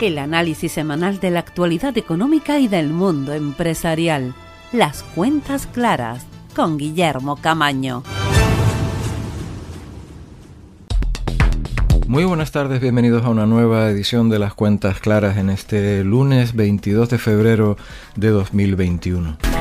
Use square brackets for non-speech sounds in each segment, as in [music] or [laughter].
El análisis semanal de la actualidad económica y del mundo empresarial. Las cuentas claras con Guillermo Camaño. Muy buenas tardes, bienvenidos a una nueva edición de las cuentas claras en este lunes 22 de febrero de 2021.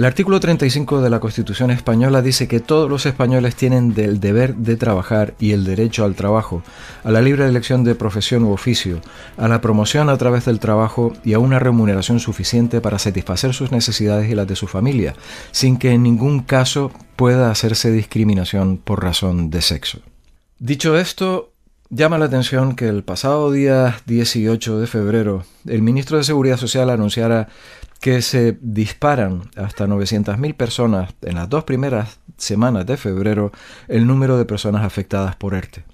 El artículo 35 de la Constitución española dice que todos los españoles tienen el deber de trabajar y el derecho al trabajo, a la libre elección de profesión u oficio, a la promoción a través del trabajo y a una remuneración suficiente para satisfacer sus necesidades y las de su familia, sin que en ningún caso pueda hacerse discriminación por razón de sexo. Dicho esto, llama la atención que el pasado día 18 de febrero el ministro de Seguridad Social anunciara que se disparan hasta 900.000 personas en las dos primeras semanas de febrero el número de personas afectadas por ERTE.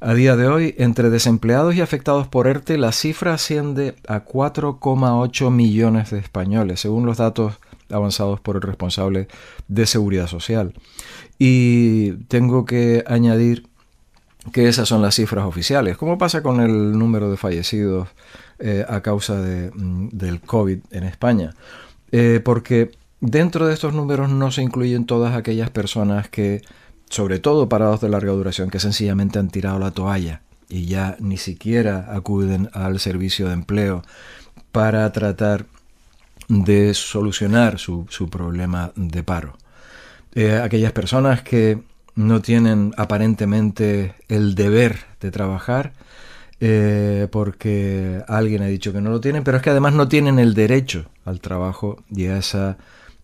A día de hoy, entre desempleados y afectados por ERTE, la cifra asciende a 4,8 millones de españoles, según los datos avanzados por el responsable de Seguridad Social. Y tengo que añadir que esas son las cifras oficiales. ¿Cómo pasa con el número de fallecidos eh, a causa mm, del COVID en España? Eh, porque dentro de estos números no se incluyen todas aquellas personas que, sobre todo parados de larga duración, que sencillamente han tirado la toalla y ya ni siquiera acuden al servicio de empleo para tratar de solucionar su, problema de paro. Eh, aquellas personas que no tienen aparentemente el deber de trabajar eh, porque alguien ha dicho que no lo tienen, pero es que además no tienen el derecho al trabajo y a esa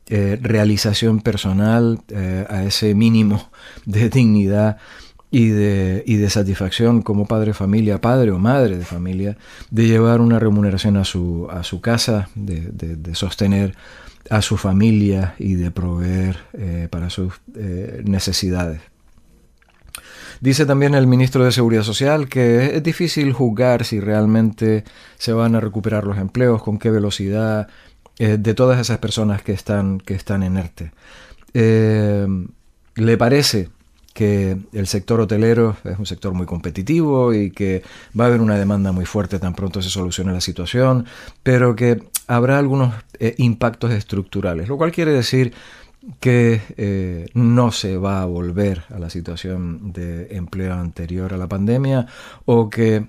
eh, realización personal, eh, a ese mínimo [laughs] de dignidad y de, y de satisfacción como padre de familia, padre o madre de familia, de llevar una remuneración a su, a su casa, de, sostener a su familia y de proveer eh, para sus necesidades. Dice también el ministro de Seguridad Social que es difícil juzgar si realmente se van a recuperar los empleos, con qué velocidad, eh, de todas esas personas que están, que están en ERTE. le parece que el sector hotelero es un sector muy competitivo y que va a haber una demanda muy fuerte tan pronto se solucione la situación, pero que habrá algunos eh, impactos estructurales, lo cual quiere decir que eh, no se va a volver a la situación de empleo anterior a la pandemia o que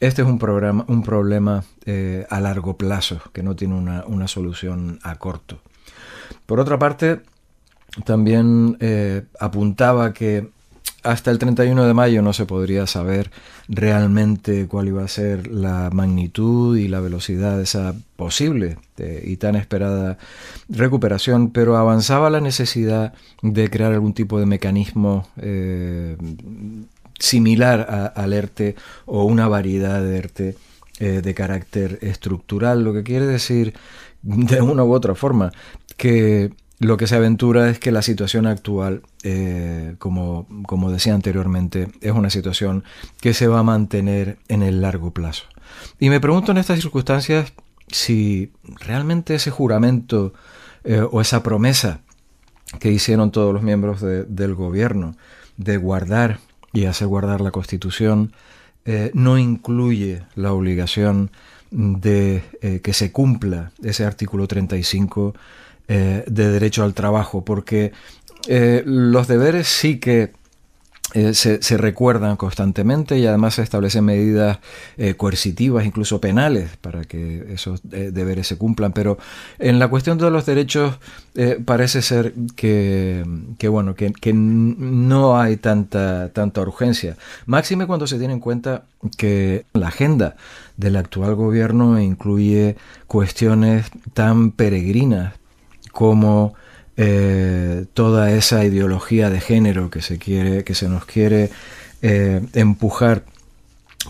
este es un, programa, un problema eh, a largo plazo, que no tiene una, una solución a corto. Por otra parte, también eh, apuntaba que hasta el 31 de mayo no se podría saber realmente cuál iba a ser la magnitud y la velocidad de esa posible eh, y tan esperada recuperación, pero avanzaba la necesidad de crear algún tipo de mecanismo eh, similar al ERTE o una variedad de ERTE de carácter estructural, lo que quiere decir de una u otra forma que lo que se aventura es que la situación actual, eh, como, como decía anteriormente, es una situación que se va a mantener en el largo plazo. Y me pregunto en estas circunstancias si realmente ese juramento eh, o esa promesa que hicieron todos los miembros del gobierno de guardar y hacer guardar la Constitución eh, no incluye la obligación de que se cumpla ese artículo 35 eh, de derecho al trabajo, porque eh, los deberes sí que eh, se, recuerdan constantemente y además se establecen medidas coercitivas, incluso penales, para que esos deberes se cumplan. Pero en la cuestión de los derechos parece ser que, bueno, que, no hay tanta, tanta urgencia. Máxime cuando se tiene en cuenta que la agenda del actual gobierno incluye cuestiones tan peregrinas como eh, toda esa ideología de género que se quiere, que se nos quiere eh, empujar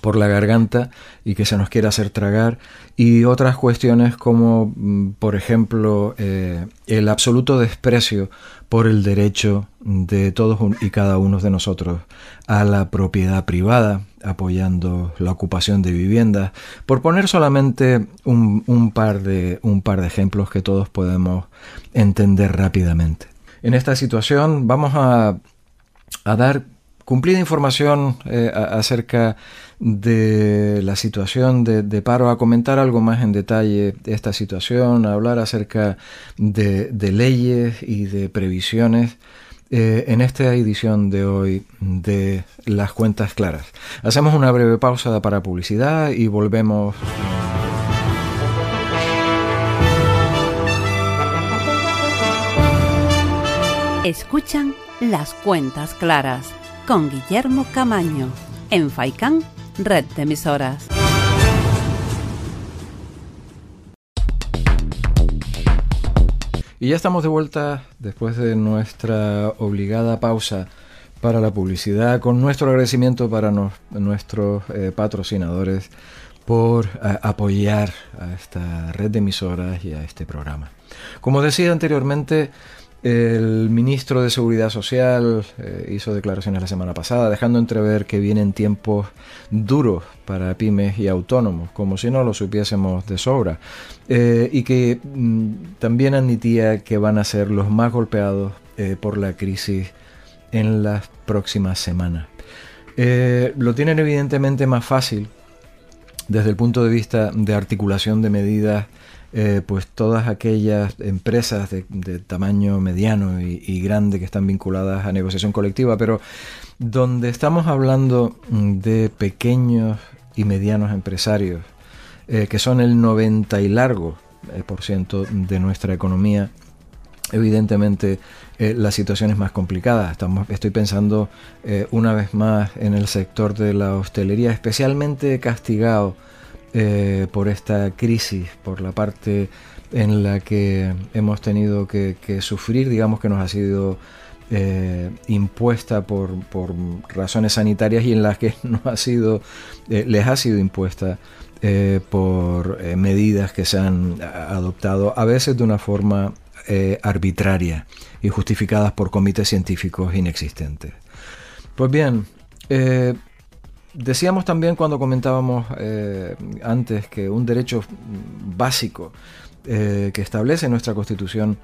por la garganta y que se nos quiere hacer tragar. Y otras cuestiones como mm, por ejemplo eh, el absoluto desprecio por el derecho de todos y cada uno de nosotros a la propiedad privada, apoyando la ocupación de viviendas, por poner solamente un, par, de, un par de ejemplos que todos podemos entender rápidamente. En esta situación vamos a, a dar cumplida información acerca de la situación de, paro, a comentar algo más en detalle esta situación, a hablar acerca de, leyes y de previsiones. en esta edición de hoy de Las Cuentas Claras. Hacemos una breve pausa para publicidad y volvemos. Escuchan Las Cuentas Claras con Guillermo Camaño en Faicán, red de emisoras. Y ya estamos de vuelta después de nuestra obligada pausa para la publicidad, con nuestro agradecimiento para nuestros eh, patrocinadores por eh, apoyar a esta red de emisoras y a este programa. Como decía anteriormente, el ministro de Seguridad Social eh, hizo declaraciones la semana pasada dejando entrever que vienen tiempos duros para pymes y autónomos, como si no lo supiésemos de sobra, eh, y que mm, también admitía que van a ser los más golpeados eh, por la crisis en las próximas semanas. lo tienen evidentemente más fácil desde el punto de vista de articulación de medidas eh, pues todas aquellas empresas de, tamaño mediano y, grande que están vinculadas a negociación colectiva, pero donde estamos hablando de pequeños y medianos empresarios, eh, que son el 90 y largo eh, por ciento de nuestra economía, evidentemente la situación es más complicada. Estamos, estoy pensando una vez más en el sector de la hostelería, especialmente castigado eh, por esta crisis, por la parte en la que hemos tenido que, sufrir, digamos que nos ha sido eh, impuesta por, razones sanitarias y en las que [laughs] nos ha sido, eh, les ha sido impuesta por medidas que se han adoptado, a veces de una forma arbitraria y justificadas por comités científicos inexistentes. Pues bien, Decíamos también cuando comentábamos eh, antes que un derecho básico eh, que establece nuestra Constitución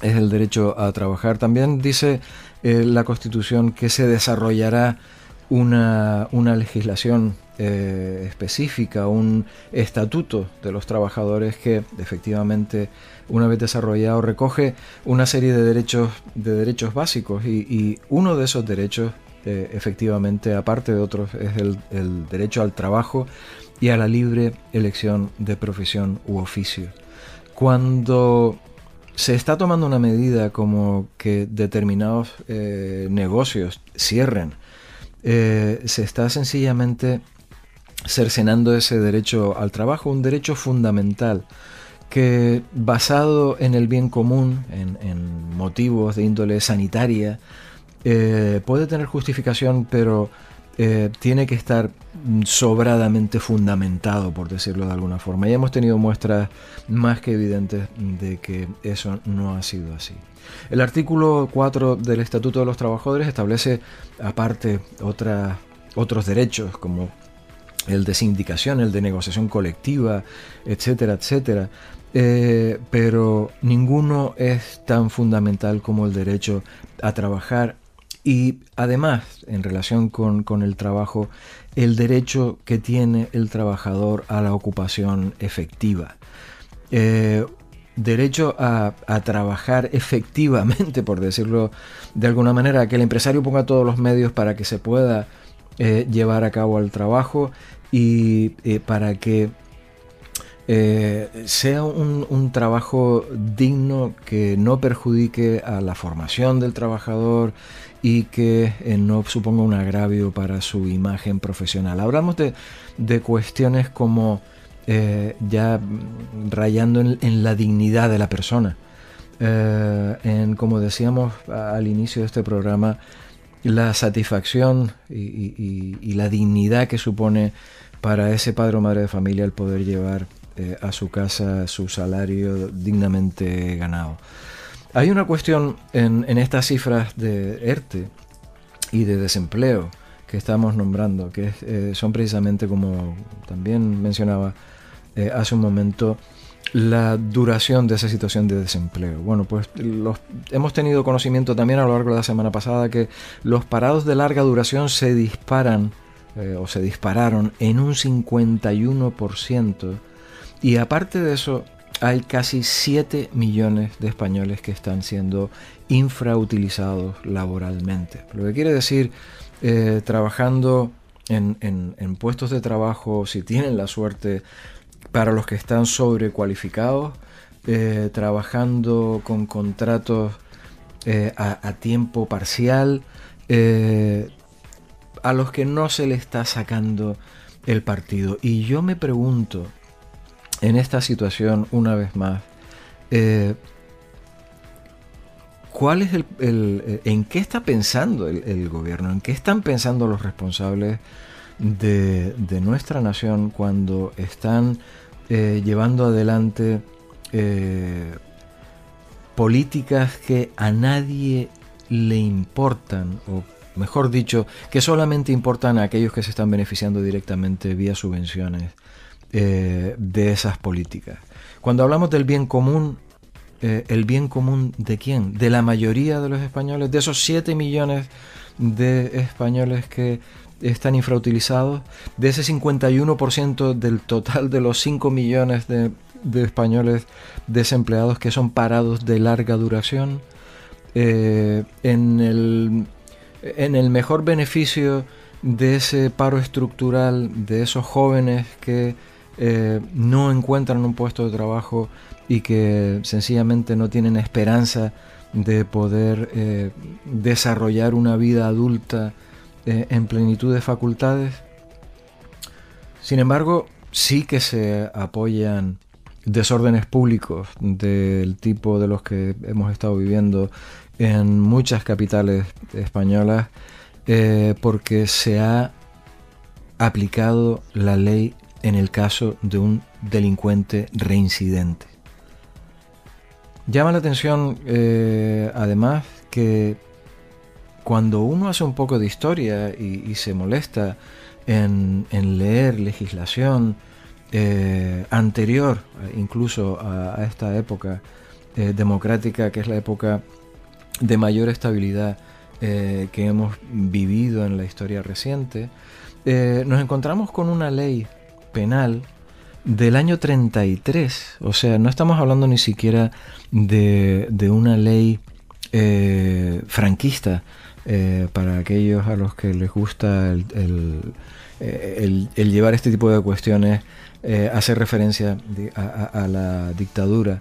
es el derecho a trabajar. También dice eh, la Constitución que se desarrollará una, legislación específica, un estatuto de los trabajadores que efectivamente una vez desarrollado recoge una serie de derechos, de derechos básicos y, y uno de esos derechos eh, efectivamente, aparte de otros, es el, derecho al trabajo y a la libre elección de profesión u oficio. Cuando se está tomando una medida como que determinados eh, negocios cierren, eh, se está sencillamente cercenando ese derecho al trabajo, un derecho fundamental que basado en el bien común, en motivos de índole sanitaria, eh, puede tener justificación, pero eh, tiene que estar sobradamente fundamentado, por decirlo de alguna forma. Y hemos tenido muestras más que evidentes de que eso no ha sido así. El artículo 4 del Estatuto de los Trabajadores establece, aparte, otros derechos como el de sindicación, el de negociación colectiva, etcétera, etcétera. Eh, pero ninguno es tan fundamental como el derecho a trabajar y además, en relación con, el trabajo, el derecho que tiene el trabajador a la ocupación efectiva. Eh, derecho a, trabajar efectivamente, por decirlo de alguna manera, que el empresario ponga todos los medios para que se pueda eh, llevar a cabo el trabajo y eh, para que sea un, trabajo digno que no perjudique a la formación del trabajador y que eh, no suponga un agravio para su imagen profesional. Hablamos de, cuestiones como eh, ya rayando en, la dignidad de la persona. Eh, en, como decíamos al inicio de este programa, la satisfacción y, la dignidad que supone para ese padre o madre de familia el poder llevar a su casa su salario dignamente ganado. Hay una cuestión en, estas cifras de ERTE y de desempleo que estamos nombrando, que eh, son precisamente como también mencionaba eh, hace un momento, la duración de esa situación de desempleo. Bueno, pues los, hemos tenido conocimiento también a lo largo de la semana pasada que los parados de larga duración se disparan eh, o se dispararon en un 51% y aparte de eso hay casi 7 millones de españoles que están siendo infrautilizados laboralmente. Lo que quiere decir, eh, trabajando en, en puestos de trabajo, si tienen la suerte para los que están sobrecualificados, eh, trabajando con contratos eh, a, tiempo parcial, a los que no se le está sacando el partido. Y yo me pregunto, en esta situación, una vez más, ¿cuál es el, en qué está pensando el, gobierno? ¿En qué están pensando los responsables de, de nuestra nación cuando están eh, llevando adelante eh, políticas que a nadie le importan, o mejor dicho, que solamente importan a aquellos que se están beneficiando directamente vía subvenciones eh, de esas políticas. Cuando hablamos del bien común, ¿el bien común de quién? De la mayoría de los españoles, de esos 7 millones de españoles que están infrautilizados. De ese 51% del total de los 5 millones de, españoles desempleados que son parados de larga duración, eh, en, el, en el mejor beneficio de ese paro estructural, de esos jóvenes que eh, no encuentran un puesto de trabajo y que sencillamente no tienen esperanza de poder eh, desarrollar una vida adulta eh, en plenitud de facultades. Sin embargo, sí que se apoyan desórdenes públicos del tipo de los que hemos estado viviendo en muchas capitales españolas porque se ha aplicado la ley en el caso de un delincuente reincidente. Llama la atención eh, además que cuando uno hace un poco de historia y, se molesta en, leer legislación eh, anterior incluso a, esta época eh, democrática, que es la época de mayor estabilidad que hemos vivido en la historia reciente, nos encontramos con una ley penal del año 33, o sea, no estamos hablando ni siquiera de, de una ley franquista, eh, para aquellos a los que les gusta el, eh, llevar este tipo de cuestiones, eh, hacer referencia a, la dictadura.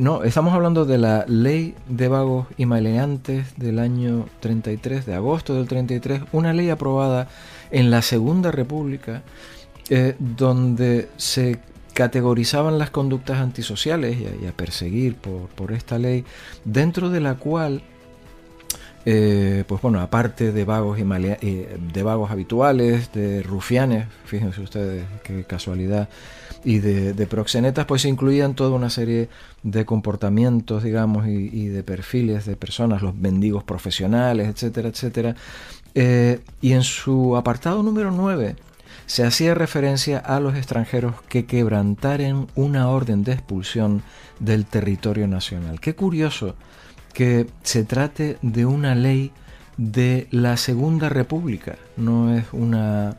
no, estamos hablando de la ley de vagos y maleantes del año 33, de agosto del 33, una ley aprobada en la Segunda República, donde se categorizaban las conductas antisociales y a, perseguir por, por, esta ley, dentro de la cual eh, pues bueno, aparte de vagos, y eh, de vagos habituales, de rufianes, fíjense ustedes qué casualidad, y de, proxenetas, pues se incluían toda una serie de comportamientos, digamos, y, de perfiles de personas, los mendigos profesionales, etcétera, etcétera. Eh, y en su apartado número 9 se hacía referencia a los extranjeros que quebrantaren una orden de expulsión del territorio nacional. Qué curioso que se trate de una ley de la Segunda República, no es una,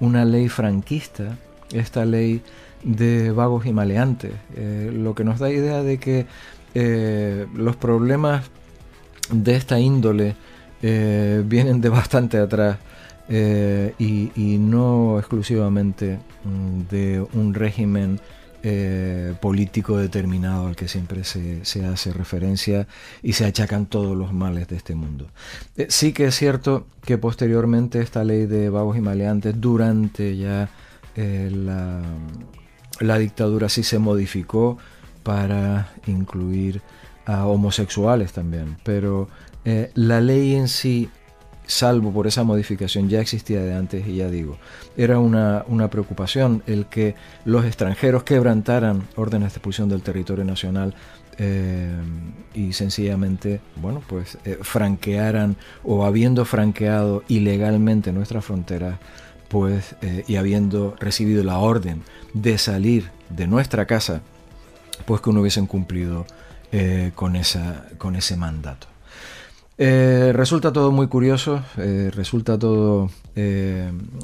una ley franquista, esta ley de vagos y maleantes, eh, lo que nos da idea de que eh, los problemas de esta índole eh, vienen de bastante atrás y, y, no exclusivamente mm, de un régimen eh, político determinado al que siempre se, hace referencia y se achacan todos los males de este mundo. Eh, sí que es cierto que posteriormente esta ley de vagos y maleantes, durante ya eh, la dictadura, sí se modificó para incluir a homosexuales también, pero la ley en sí salvo por esa modificación, ya existía de antes y ya digo, era una, preocupación el que los extranjeros quebrantaran órdenes de expulsión del territorio nacional eh, y sencillamente, bueno, pues eh, franquearan o habiendo franqueado ilegalmente nuestras fronteras, pues eh, y habiendo recibido la orden de salir de nuestra casa pues que no hubiesen cumplido con, esa, con ese mandato. Resulta todo muy curioso, resulta todo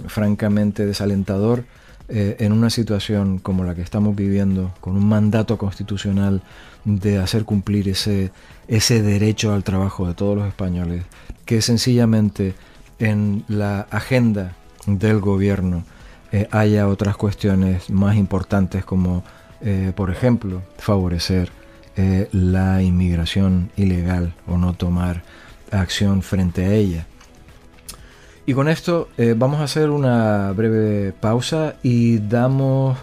francamente desalentador en una situación como la que estamos viviendo, con un mandato constitucional de hacer cumplir ese, ese derecho al trabajo de todos los españoles, que sencillamente en la agenda del gobierno eh, haya otras cuestiones más importantes como, eh, por ejemplo, favorecer eh, la inmigración ilegal o no tomar acción frente a ella. Y con esto vamos a hacer una breve pausa y damos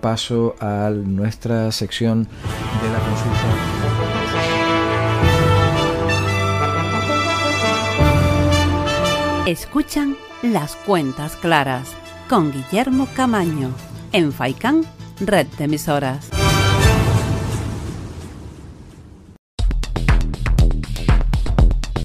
paso a nuestra sección de la consulta. Escuchan Las Cuentas Claras con Guillermo Camaño en Faicán, red de emisoras.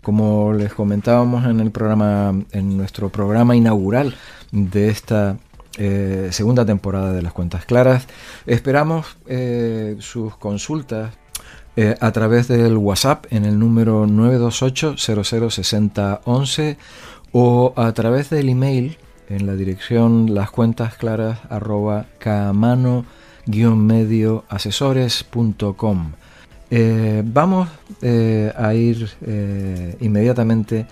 Como les comentábamos en el programa, en nuestro programa inaugural de esta eh, segunda temporada de Las Cuentas Claras, esperamos eh, sus consultas eh, a través del WhatsApp en el número 928 006011 o a través del email en la dirección las cuentas claras arroba camano medio asesores.com. Eh, vamos eh, a ir eh, inmediatamente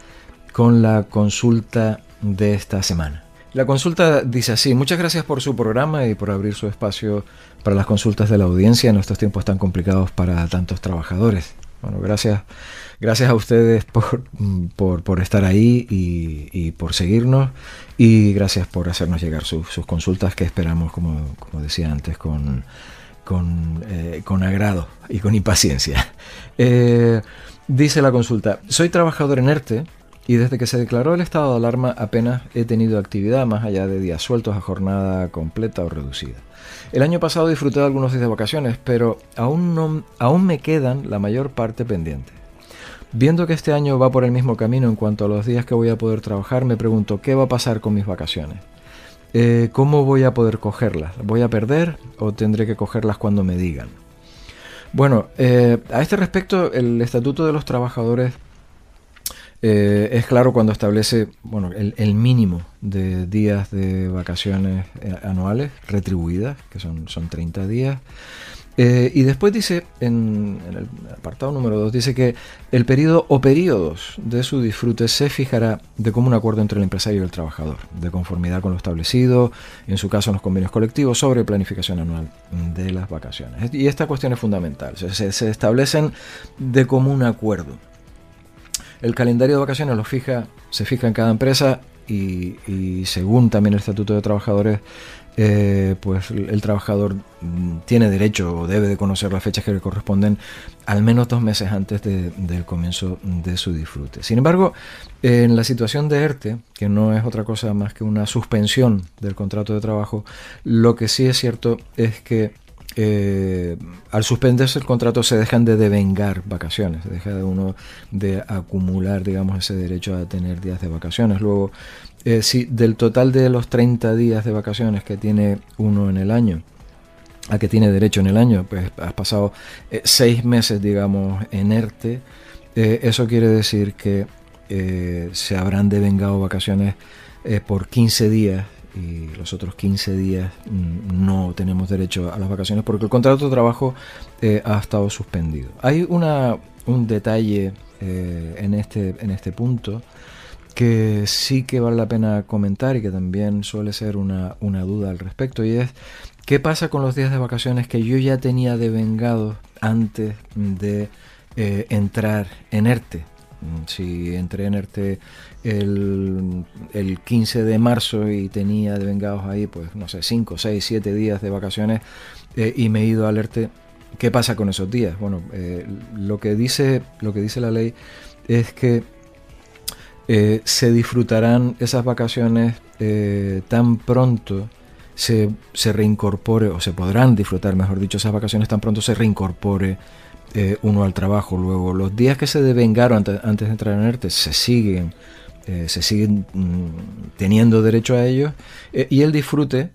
con la consulta de esta semana. La consulta dice así, muchas gracias por su programa y por abrir su espacio para las consultas de la audiencia en estos tiempos tan complicados para tantos trabajadores. Bueno, gracias Gracias a ustedes por, por, estar ahí y, por seguirnos y gracias por hacernos llegar sus, consultas que esperamos, como, decía antes, con, eh, con, agrado y con impaciencia. [laughs] Eh, dice la consulta, soy trabajador en ERTE y desde que se declaró el estado de alarma apenas he tenido actividad más allá de días sueltos a jornada completa o reducida. El año pasado disfruté de algunos días de vacaciones, pero aún, no, aún me quedan la mayor parte pendiente. Viendo que este año va por el mismo camino en cuanto a los días que voy a poder trabajar, me pregunto qué va a pasar con mis vacaciones. Eh, ¿Cómo voy a poder cogerlas? ¿Voy a perder o tendré que cogerlas cuando me digan? Bueno, eh, a este respecto, el Estatuto de los Trabajadores eh, es claro cuando establece bueno, el, mínimo de días de vacaciones anuales retribuidas, que son, son 30 días. Eh, y después dice, en, el apartado número 2, dice que el periodo o periodos de su disfrute se fijará de común acuerdo entre el empresario y el trabajador, de conformidad con lo establecido, en su caso en los convenios colectivos, sobre planificación anual de las vacaciones. Y esta cuestión es fundamental, se, establecen de común acuerdo. El calendario de vacaciones lo fija, se fija en cada empresa y según también el Estatuto de Trabajadores, eh, pues el trabajador mm, tiene derecho o debe de conocer las fechas que le corresponden al menos dos meses antes del comienzo de su disfrute. Sin embargo, en la situación de ERTE, que no es otra cosa más que una suspensión del contrato de trabajo, lo que sí es cierto es que eh, al suspenderse el contrato se dejan de devengar vacaciones, se deja de uno de acumular, digamos, ese derecho a tener días de vacaciones. Luego, eh, si del total de los 30 días de vacaciones que tiene uno en el año, a que tiene derecho en el año, pues has pasado eh, seis meses, digamos, en ERTE, eso quiere decir que se habrán devengado vacaciones por 15 días y los otros 15 días mm, no tenemos derecho a las vacaciones porque el contrato de trabajo ha estado suspendido. Hay una, un detalle en, este, en este punto que sí que vale la pena comentar y que también suele ser una, duda al respecto y es qué pasa con los días de vacaciones que yo ya tenía devengados antes de eh, entrar en ERTE. Mm, si entré en ERTE el, 15 de marzo y tenía devengados ahí, pues no sé, 5, 6, 7 días de vacaciones eh, y me he ido al ERTE, ¿qué pasa con esos días? Bueno, eh, lo, que dice, lo que dice la ley es que eh, se disfrutarán esas vacaciones tan pronto se, reincorpore, o se podrán disfrutar, mejor dicho, esas vacaciones tan pronto se reincorpore uno al trabajo. Luego, los días que se devengaron antes, de entrar en ERTE se siguen, se siguen mm, teniendo derecho a ellos y el disfrute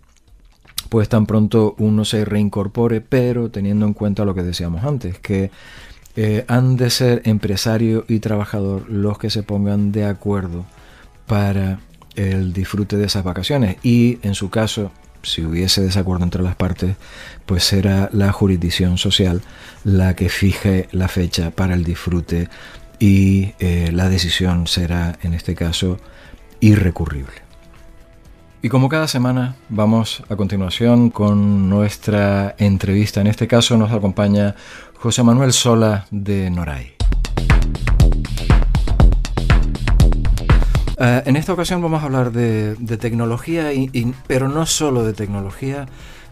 pues tan pronto uno se reincorpore, pero teniendo en cuenta lo que decíamos antes, que eh, han de ser empresario y trabajador los que se pongan de acuerdo para el disfrute de esas vacaciones. Y en su caso si hubiese desacuerdo entre las partes, pues será la jurisdicción social la que fije la fecha para el disfrute y eh, la decisión será en este caso irrecurrible. Y como cada semana, vamos a continuación con nuestra entrevista. En este caso nos acompaña José Manuel Sola de Noray. Eh, en esta ocasión vamos a hablar de, tecnología, pero no solo de tecnología.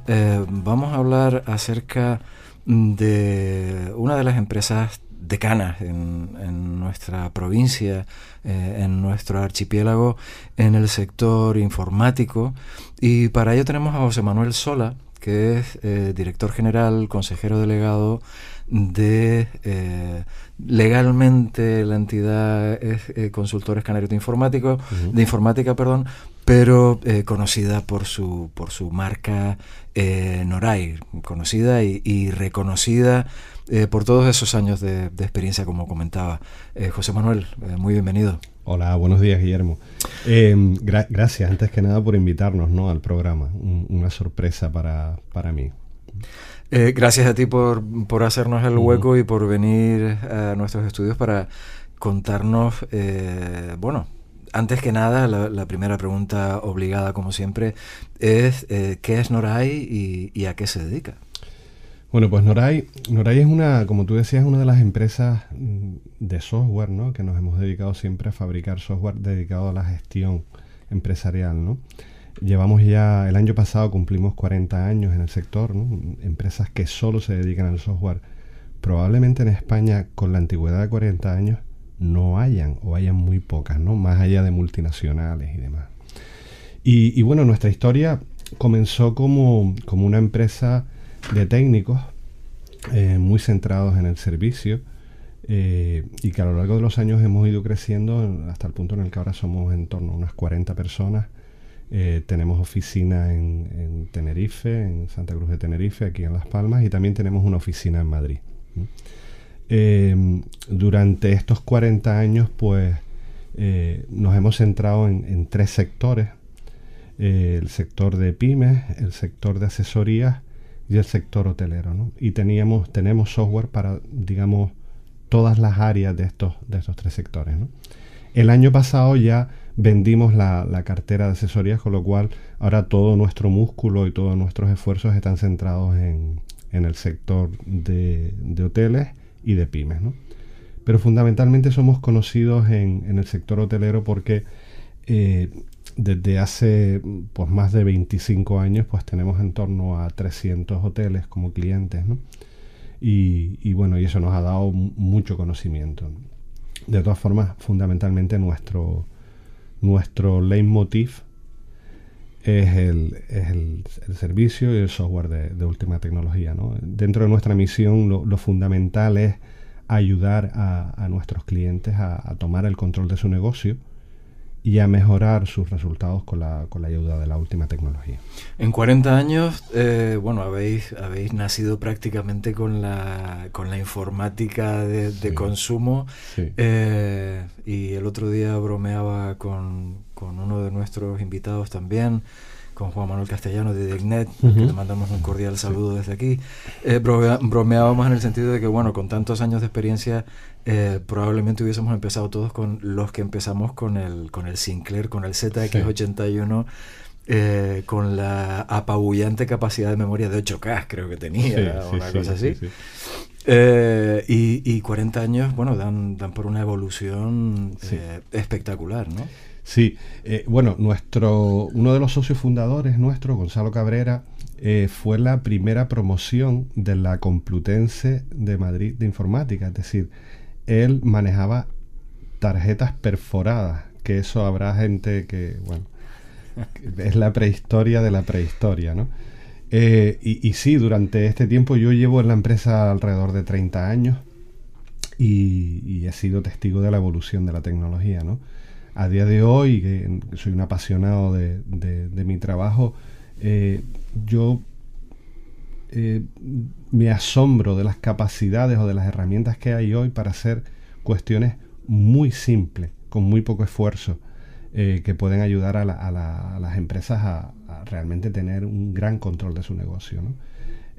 Eh, vamos a hablar acerca de una de las empresas decanas en, en nuestra provincia, eh, en nuestro archipiélago, en el sector informático. Y para ello tenemos a José Manuel Sola, que es eh, director general, consejero delegado de eh, legalmente la entidad es Consultores Canarios de Informático, de Informática, perdón, pero conocida por su por su marca Noray, conocida y reconocida eh, por todos esos años de, experiencia, como comentaba. Eh, José Manuel, eh, muy bienvenido. Hola, buenos días, Guillermo. gracias, antes que nada, por invitarnos ¿no? al programa. una sorpresa para, para mí. gracias a ti por, por hacernos el hueco y por venir a nuestros estudios para contarnos, bueno, antes que nada, la, primera pregunta obligada, como siempre, es ¿qué es Noray y a qué se dedica? Bueno, pues Noray, Noray es una, como tú decías, una de las empresas mm, de software, ¿no? Que nos hemos dedicado siempre a fabricar software dedicado a la gestión empresarial, ¿no? Llevamos ya, el año pasado cumplimos 40 años en el sector, ¿no? Empresas que solo se dedican al software. Probablemente en España, con la antigüedad de 40 años, no hayan o hayan muy pocas, ¿no? Más allá de multinacionales y demás. Y, bueno, nuestra historia comenzó como, como una empresa de técnicos eh, muy centrados en el servicio eh, y que a lo largo de los años hemos ido creciendo hasta el punto en el que ahora somos en torno a unas 40 personas. Eh, tenemos oficina en, Tenerife, en Santa Cruz de Tenerife, aquí en Las Palmas, y también tenemos una oficina en Madrid. durante estos 40 años, pues, nos hemos centrado en tres sectores. el sector de pymes, el sector de asesorías y el sector hotelero. ¿no? Y teníamos, tenemos software para, digamos, todas las áreas de estos, de estos tres sectores. ¿no? El año pasado ya vendimos la, cartera de asesorías, con lo cual ahora todo nuestro músculo y todos nuestros esfuerzos están centrados en, en el sector de, de, hoteles y de pymes. ¿no? Pero fundamentalmente somos conocidos en, en el sector hotelero porque eh, desde hace pues más de 25 años pues tenemos en torno a 300 hoteles como clientes ¿no? y, bueno y eso nos ha dado mucho conocimiento de todas formas fundamentalmente nuestro nuestro leitmotiv es el, es el, servicio y el software de, última tecnología ¿no? dentro de nuestra misión lo, fundamental es ayudar a, nuestros clientes a tomar el control de su negocio y a mejorar sus resultados con la, con la ayuda de la última tecnología. En 40 años, eh, bueno, habéis, habéis nacido prácticamente con la, con la informática de, consumo. Eh, y el otro día bromeaba con, con uno de nuestros invitados también con Juan Manuel Castellano de Dignet, que te mandamos un cordial saludo desde aquí. Eh, bromeábamos en el sentido de que, bueno, con tantos años de experiencia, eh, probablemente hubiésemos empezado todos con los que empezamos con el, con el Sinclair, con el ZX81. Eh, con la apabullante capacidad de memoria de 8K, creo que tenía, una cosa así. y, y, 40 años, bueno, dan, dan por una evolución espectacular, ¿no? Sí, eh, bueno, nuestro, uno de los socios fundadores nuestro, Gonzalo Cabrera, eh, fue la primera promoción de la Complutense de Madrid de informática, es decir, él manejaba tarjetas perforadas, que eso habrá gente que, bueno, es la prehistoria de la prehistoria, ¿no? Eh, y, sí, durante este tiempo yo llevo en la empresa alrededor de 30 años y, y he sido testigo de la evolución de la tecnología, ¿no? A día de hoy, que soy un apasionado de, mi trabajo, eh, yo eh, me asombro de las capacidades o de las herramientas que hay hoy para hacer cuestiones muy simples, con muy poco esfuerzo, eh, que pueden ayudar a, las empresas a, realmente tener un gran control de su negocio.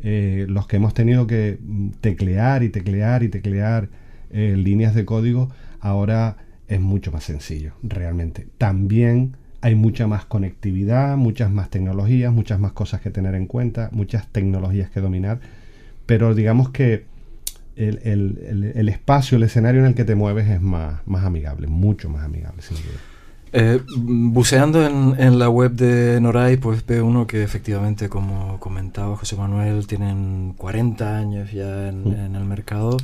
los que hemos tenido que teclear y teclear y teclear líneas de código, ahora es mucho más sencillo, realmente. También hay mucha más conectividad, muchas más tecnologías, muchas más cosas que tener en cuenta, muchas tecnologías que dominar, pero digamos que el, espacio, el escenario en el que te mueves es más, más amigable, mucho más amigable, sin duda. Eh, buceando en, la web de Noray, pues ve uno que efectivamente, como comentaba José Manuel, tienen 40 años ya en, mm. el mercado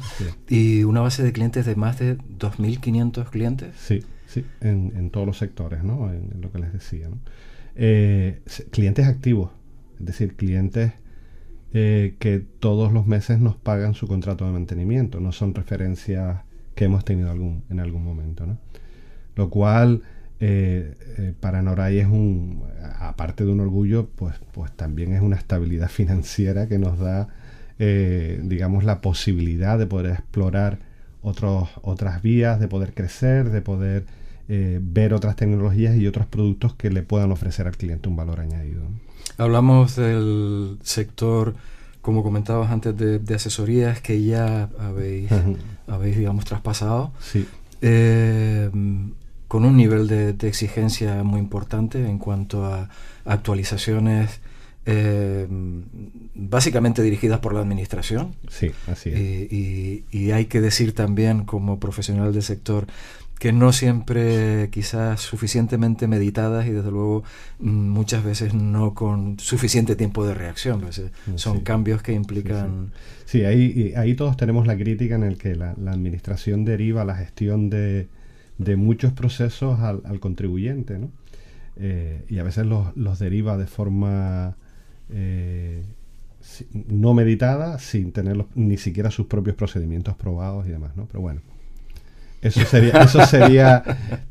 y una base de clientes de más de 2.500 clientes. Sí. Sí, en, todos los sectores, ¿no? En, lo que les decía. ¿no? Eh, clientes activos, es decir, clientes eh, que todos los meses nos pagan su contrato de mantenimiento, no son referencias que hemos tenido algún, en algún momento. ¿no? Lo cual eh, para Noray es un, aparte de un orgullo, pues, pues también es una estabilidad [laughs] financiera que nos da, digamos, la posibilidad de poder explorar otros, otras vías, de poder crecer, de poder eh, ver otras tecnologías y otros productos que le puedan ofrecer al cliente un valor añadido. Hablamos del sector, como comentabas antes, de, asesorías que ya habéis, habéis digamos, traspasado. Sí. Con un nivel de, exigencia muy importante en cuanto a actualizaciones eh, básicamente dirigidas por la administración. Sí, así es. Y, y, hay que decir también como profesional del sector que no siempre quizás suficientemente meditadas y desde luego mm, muchas veces no con suficiente tiempo de reacción. Son cambios que implican... Sí, ahí, ahí todos tenemos la crítica en el que la, administración deriva la gestión de, de muchos procesos al, contribuyente, ¿no? Eh, y a veces los, los deriva de forma eh, no meditada, sin tener ni siquiera sus propios procedimientos probados y demás, ¿no? Pero bueno. Eso sería, eso sería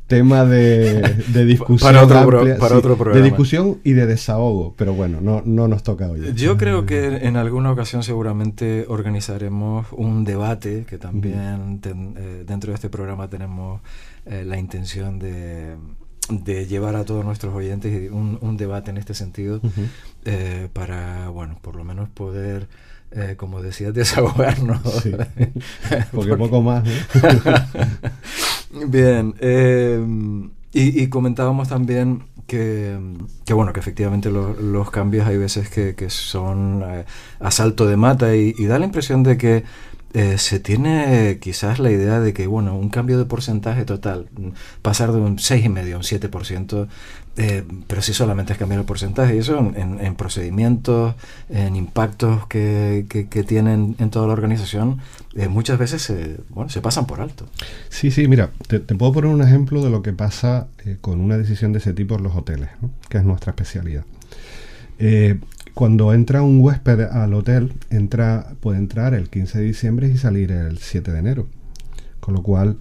tema de, discusión. Para otro, para otro programa. De discusión y de desahogo, pero bueno, no, no nos toca hoy. Yo creo que en alguna ocasión seguramente organizaremos un debate, que también eh, dentro de este programa tenemos eh, la intención de, de, llevar a todos nuestros oyentes un, un debate en este sentido, eh, para, bueno, por lo menos poder eh, como decías, [laughs] desahogarnos. Sí. [laughs] Porque, poco más. [laughs] Bien. Eh, y, comentábamos también que, bueno, que efectivamente los cambios hay veces que, son eh, a salto de mata y, da la impresión de que se tiene quizás la idea de que, bueno, un cambio de porcentaje total, pasar de un 6,5 a un 7%, eh, pero si solamente es cambiar el porcentaje, y eso en, procedimientos, en impactos que, tienen en toda la organización, eh, muchas veces se, bueno, se pasan por alto. Sí, sí, mira, te, puedo poner un ejemplo de lo que pasa eh, con una decisión de ese tipo en los hoteles, que es nuestra especialidad. Cuando entra un huésped al hotel, puede entrar el 15 de diciembre y salir el 7 de enero, con lo cual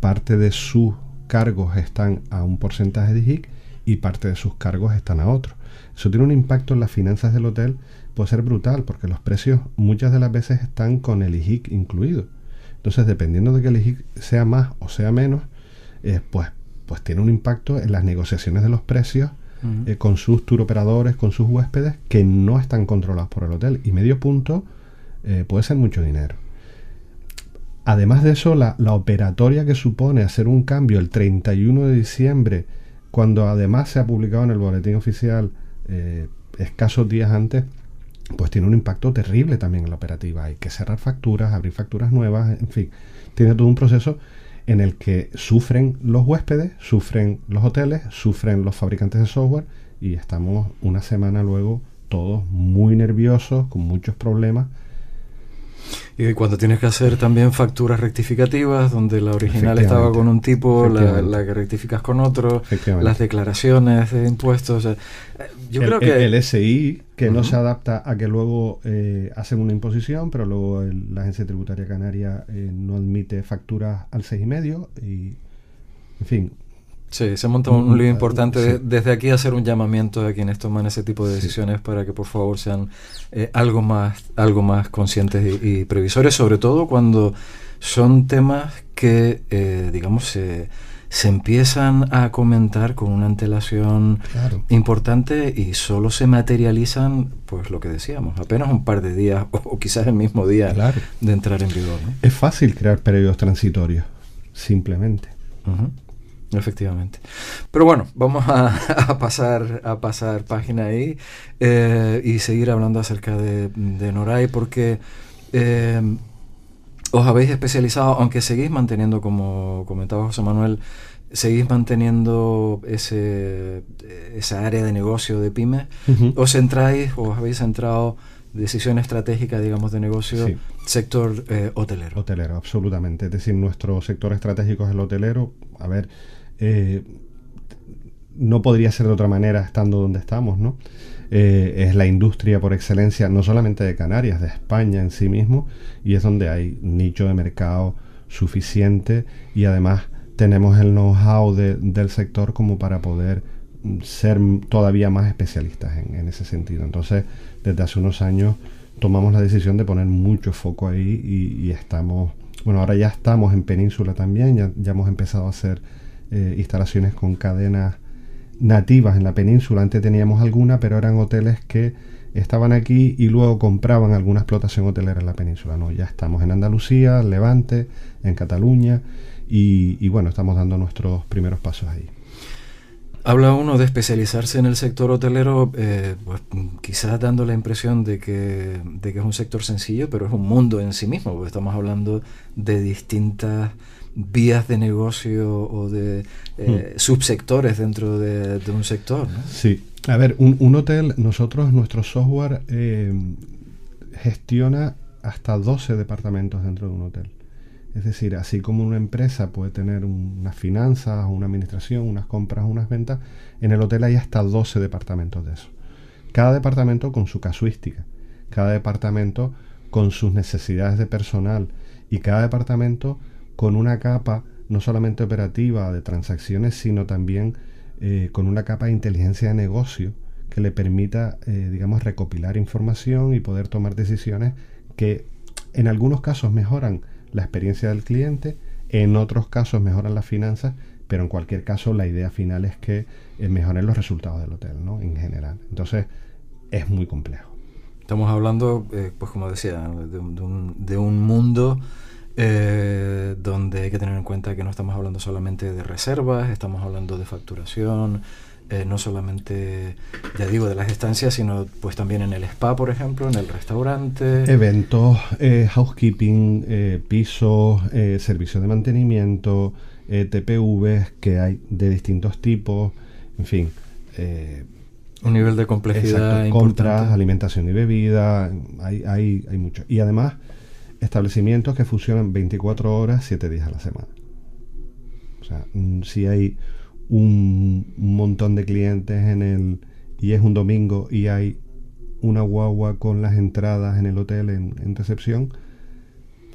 parte de sus cargos están a un porcentaje de HIC y parte de sus cargos están a otro. Eso tiene un impacto en las finanzas del hotel, puede ser brutal, porque los precios muchas de las veces están con el IHIC incluido. Entonces, dependiendo de que el IHIC sea más o sea menos, eh, pues, pues tiene un impacto en las negociaciones de los precios eh, con sus tour operadores, con sus huéspedes, que no están controlados por el hotel. Y medio punto eh, puede ser mucho dinero. Además de eso, la, la operatoria que supone hacer un cambio el 31 de diciembre cuando además se ha publicado en el boletín oficial eh, escasos días antes, pues tiene un impacto terrible también en la operativa. Hay que cerrar facturas, abrir facturas nuevas, en fin, tiene todo un proceso en el que sufren los huéspedes, sufren los hoteles, sufren los fabricantes de software y estamos una semana luego todos muy nerviosos, con muchos problemas y cuando tienes que hacer también facturas rectificativas, donde la original estaba con un tipo, la, que rectificas con otro, las declaraciones de impuestos. yo el, creo que... El, SI, que no se adapta a que luego eh, hacen una imposición, pero luego la Agencia Tributaria Canaria eh, no admite facturas al 6,5 y, en fin, Sí, se monta un, lío importante. Desde aquí hacer un llamamiento a quienes toman ese tipo de decisiones para que por favor sean eh, algo, más, algo más conscientes y, previsores, sobre todo cuando son temas que, eh, digamos, se, se, empiezan a comentar con una antelación importante y solo se materializan, pues lo que decíamos, apenas un par de días [laughs] o, quizás el mismo día de entrar en vigor. Es fácil crear periodos transitorios, simplemente. Efectivamente. Pero bueno, vamos [laughs] a, pasar, a pasar página ahí eh, y seguir hablando acerca de, Noray porque eh, os habéis especializado, aunque seguís manteniendo, como comentaba José Manuel, seguís manteniendo ese, esa área de negocio de pyme, os centráis, os habéis centrado decisión estratégica, digamos, de negocio, sector eh, hotelero. Hotelero, absolutamente. Es decir, nuestro sector estratégico es el hotelero. A ver, eh, no podría ser de otra manera estando donde estamos, ¿no? Eh, es la industria por excelencia, no solamente de Canarias, de España en sí mismo, y es donde hay nicho de mercado suficiente y además tenemos el know-how del sector como para poder ser todavía más especialistas en, ese sentido. Entonces, desde hace unos años tomamos la decisión de poner mucho foco ahí y, estamos, bueno, ahora ya estamos en Península también, ya, ya hemos empezado a hacer eh, instalaciones con cadenas nativas en la península. Antes teníamos alguna, pero eran hoteles que estaban aquí y luego compraban alguna explotación hotelera en la península. No, ya estamos en Andalucía, Levante, en Cataluña y, bueno, estamos dando nuestros primeros pasos ahí. Habla uno de especializarse en el sector hotelero, eh, pues, quizás dando la impresión de que, de que es un sector sencillo, pero es un mundo en sí mismo, porque estamos hablando de distintas vías de negocio o de eh, hmm. subsectores dentro de, un sector. ¿no? Sí, a ver, un, hotel, nosotros, nuestro software eh, gestiona hasta 12 departamentos dentro de un hotel. Es decir, así como una empresa puede tener unas finanzas, una administración, unas compras, unas ventas, en el hotel hay hasta 12 departamentos de eso. Cada departamento con su casuística, cada departamento con sus necesidades de personal y cada departamento con una capa no solamente operativa de transacciones, sino también eh, con una capa de inteligencia de negocio que le permita, eh, digamos, recopilar información y poder tomar decisiones que en algunos casos mejoran la experiencia del cliente, en otros casos mejoran las finanzas, pero en cualquier caso la idea final es que eh, mejoren los resultados del hotel, ¿no? En general. Entonces, es muy complejo. Estamos hablando, pues como decía, de un, de un mundo eh, donde hay que tener en cuenta que no estamos hablando solamente de reservas, estamos hablando de facturación, eh, no solamente, ya digo, de las estancias, sino pues también en el spa, por ejemplo, en el restaurante. Eventos, eh, housekeeping, pisos, servicios de mantenimiento, TPVs que hay de distintos tipos, en fin. un nivel de complejidad exacto, compras, alimentación y bebida, hay, hay, hay mucho. Y además establecimientos que funcionan 24 horas, 7 días a la semana. O sea, mm, si hay un, montón de clientes en el y es un domingo y hay una guagua con las entradas en el hotel en, recepción,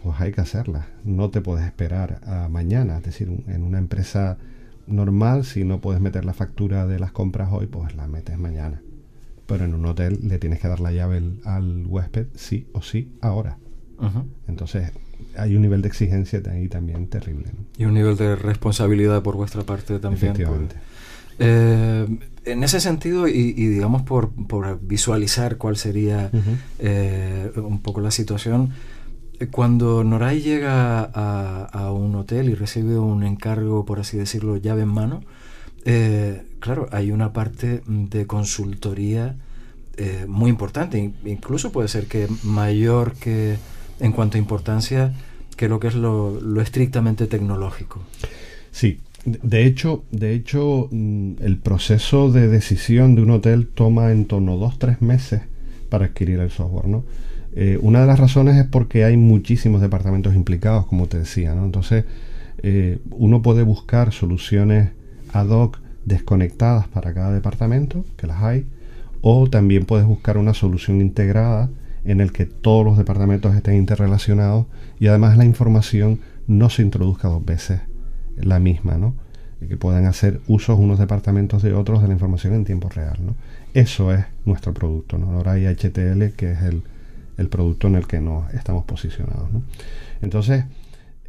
pues hay que hacerla. No te puedes esperar a mañana. Es decir, en una empresa normal, si no puedes meter la factura de las compras hoy, pues la metes mañana. Pero en un hotel le tienes que dar la llave al huésped sí o sí ahora. Entonces, hay un nivel de exigencia ahí también terrible. Y un nivel de responsabilidad por vuestra parte también. Efectivamente. Eh, en ese sentido, y, digamos por, visualizar cuál sería eh, un poco la situación, eh, cuando Noray llega a, un hotel y recibe un encargo, por así decirlo, llave en mano, claro, hay una parte de consultoría muy importante, incluso puede ser que mayor que en cuanto a importancia que lo que es lo, estrictamente tecnológico. Sí, de hecho, de hecho, mm, el proceso de decisión de un hotel toma en torno a dos, tres meses para adquirir el software, ¿no? Eh, una de las razones es porque hay muchísimos departamentos implicados, como te decía, ¿no? Entonces, eh, uno puede buscar soluciones ad hoc desconectadas para cada departamento, que las hay, o también puedes buscar una solución integrada en el que todos los departamentos estén interrelacionados y además la información no se introduzca dos veces la misma, ¿no? que puedan hacer usos unos departamentos de otros de la información en tiempo real. ¿no? Eso es nuestro producto. ¿no? Ahora hay HTL, que es el, producto en el que nos estamos posicionados. Entonces,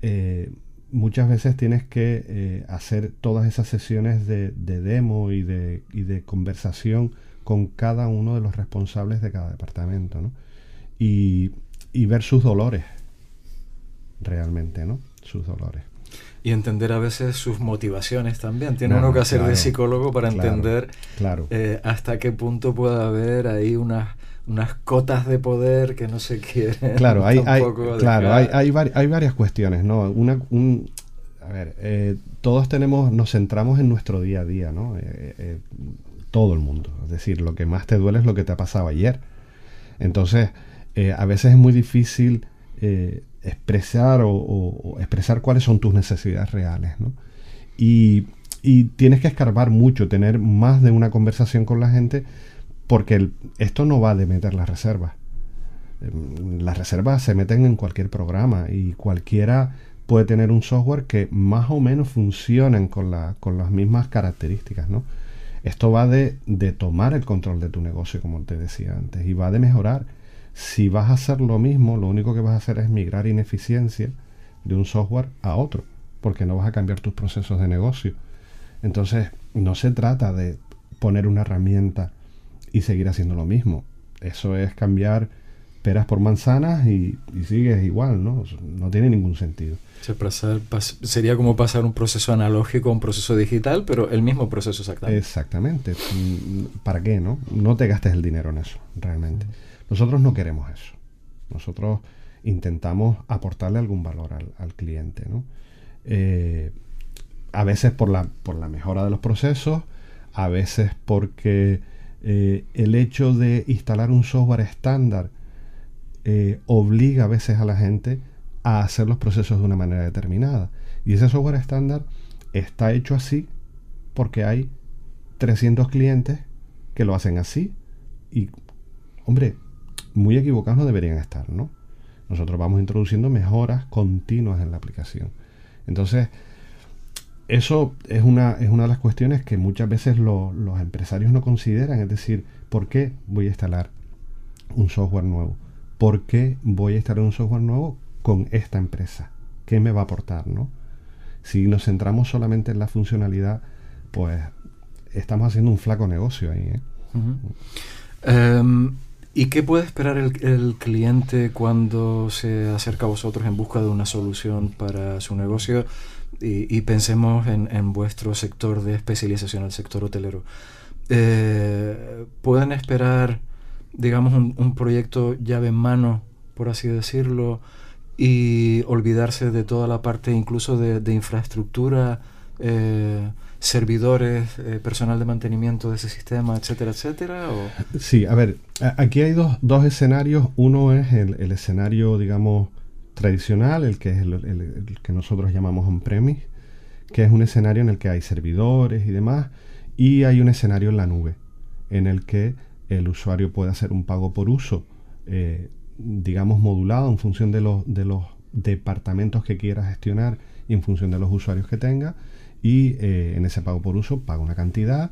eh, muchas veces tienes que eh, hacer todas esas sesiones de, demo y de, y de, conversación con cada uno de los responsables de cada departamento, ¿no? Y, y ver sus dolores, realmente, ¿no? Sus dolores y entender a veces sus motivaciones también. Tiene uno que hacer de psicólogo para entender eh, hasta qué punto puede haber ahí unas unas cotas de poder que no se quieren. Claro, hay, hay claro, hay, hay, hay, varias cuestiones, ¿no? Una, un, a ver, eh, todos tenemos, nos centramos en nuestro día a día, ¿no? Eh, todo el mundo. Es decir, lo que más te duele es lo que te ha pasado ayer. Entonces, a veces es muy difícil expresar o, expresar cuáles son tus necesidades reales, ¿no? Y, tienes que escarbar mucho, tener más de una conversación con la gente, porque esto no va de meter las reservas. Em, las reservas se meten en cualquier programa y cualquiera puede tener un software que más o menos funcionen con, con las mismas características, ¿no? Esto va de, de tomar el control de tu negocio, como te decía antes, y va de mejorar si vas a hacer lo mismo, lo único que vas a hacer es migrar ineficiencia de un software a otro, porque no vas a cambiar tus procesos de negocio. Entonces, no se trata de poner una herramienta y seguir haciendo lo mismo. Eso es cambiar peras por manzanas y, sigues igual, ¿no? No tiene ningún sentido. sería como pasar un proceso analógico a un proceso digital, pero el mismo proceso exactamente. Exactamente. ¿Para qué, no? No te gastes el dinero en eso, realmente. Nosotros no queremos eso. Nosotros intentamos aportarle algún valor al, cliente. Eh, a veces por la, por la mejora de los procesos, a veces porque eh, el hecho de instalar un software estándar eh, obliga a veces a la gente a hacer los procesos de una manera determinada. Y ese software estándar está hecho así porque hay 300 clientes que lo hacen así. Y, hombre, muy equivocados no deberían estar, ¿no? Nosotros vamos introduciendo mejoras continuas en la aplicación. Entonces, eso es una, es una de las cuestiones que muchas veces los empresarios no consideran, es decir, ¿por qué voy a instalar un software nuevo? ¿Por qué voy a instalar un software nuevo con esta empresa? ¿Qué me va a aportar, no? Si nos centramos solamente en la funcionalidad, pues estamos haciendo un flaco negocio ahí. ¿eh? ¿Y qué puede esperar el, cliente cuando se acerca a vosotros en busca de una solución para su negocio? Y, pensemos en, vuestro sector de especialización, el sector hotelero. Eh, ¿Pueden esperar, digamos, un, proyecto llave en mano, por así decirlo, y olvidarse de toda la parte incluso de, infraestructura? Eh, servidores, eh, personal de mantenimiento de ese sistema, etcétera, etcétera? Sí, a ver, aquí hay dos, escenarios. Uno es el, escenario, digamos, tradicional, el que es el, que nosotros llamamos on-premise, que es un escenario en el que hay servidores y demás, y hay un escenario en la nube, en el que el usuario puede hacer un pago por uso, eh, digamos, modulado en función de los, de los departamentos que quiera gestionar y en función de los usuarios que tenga y eh, en ese pago por uso paga una cantidad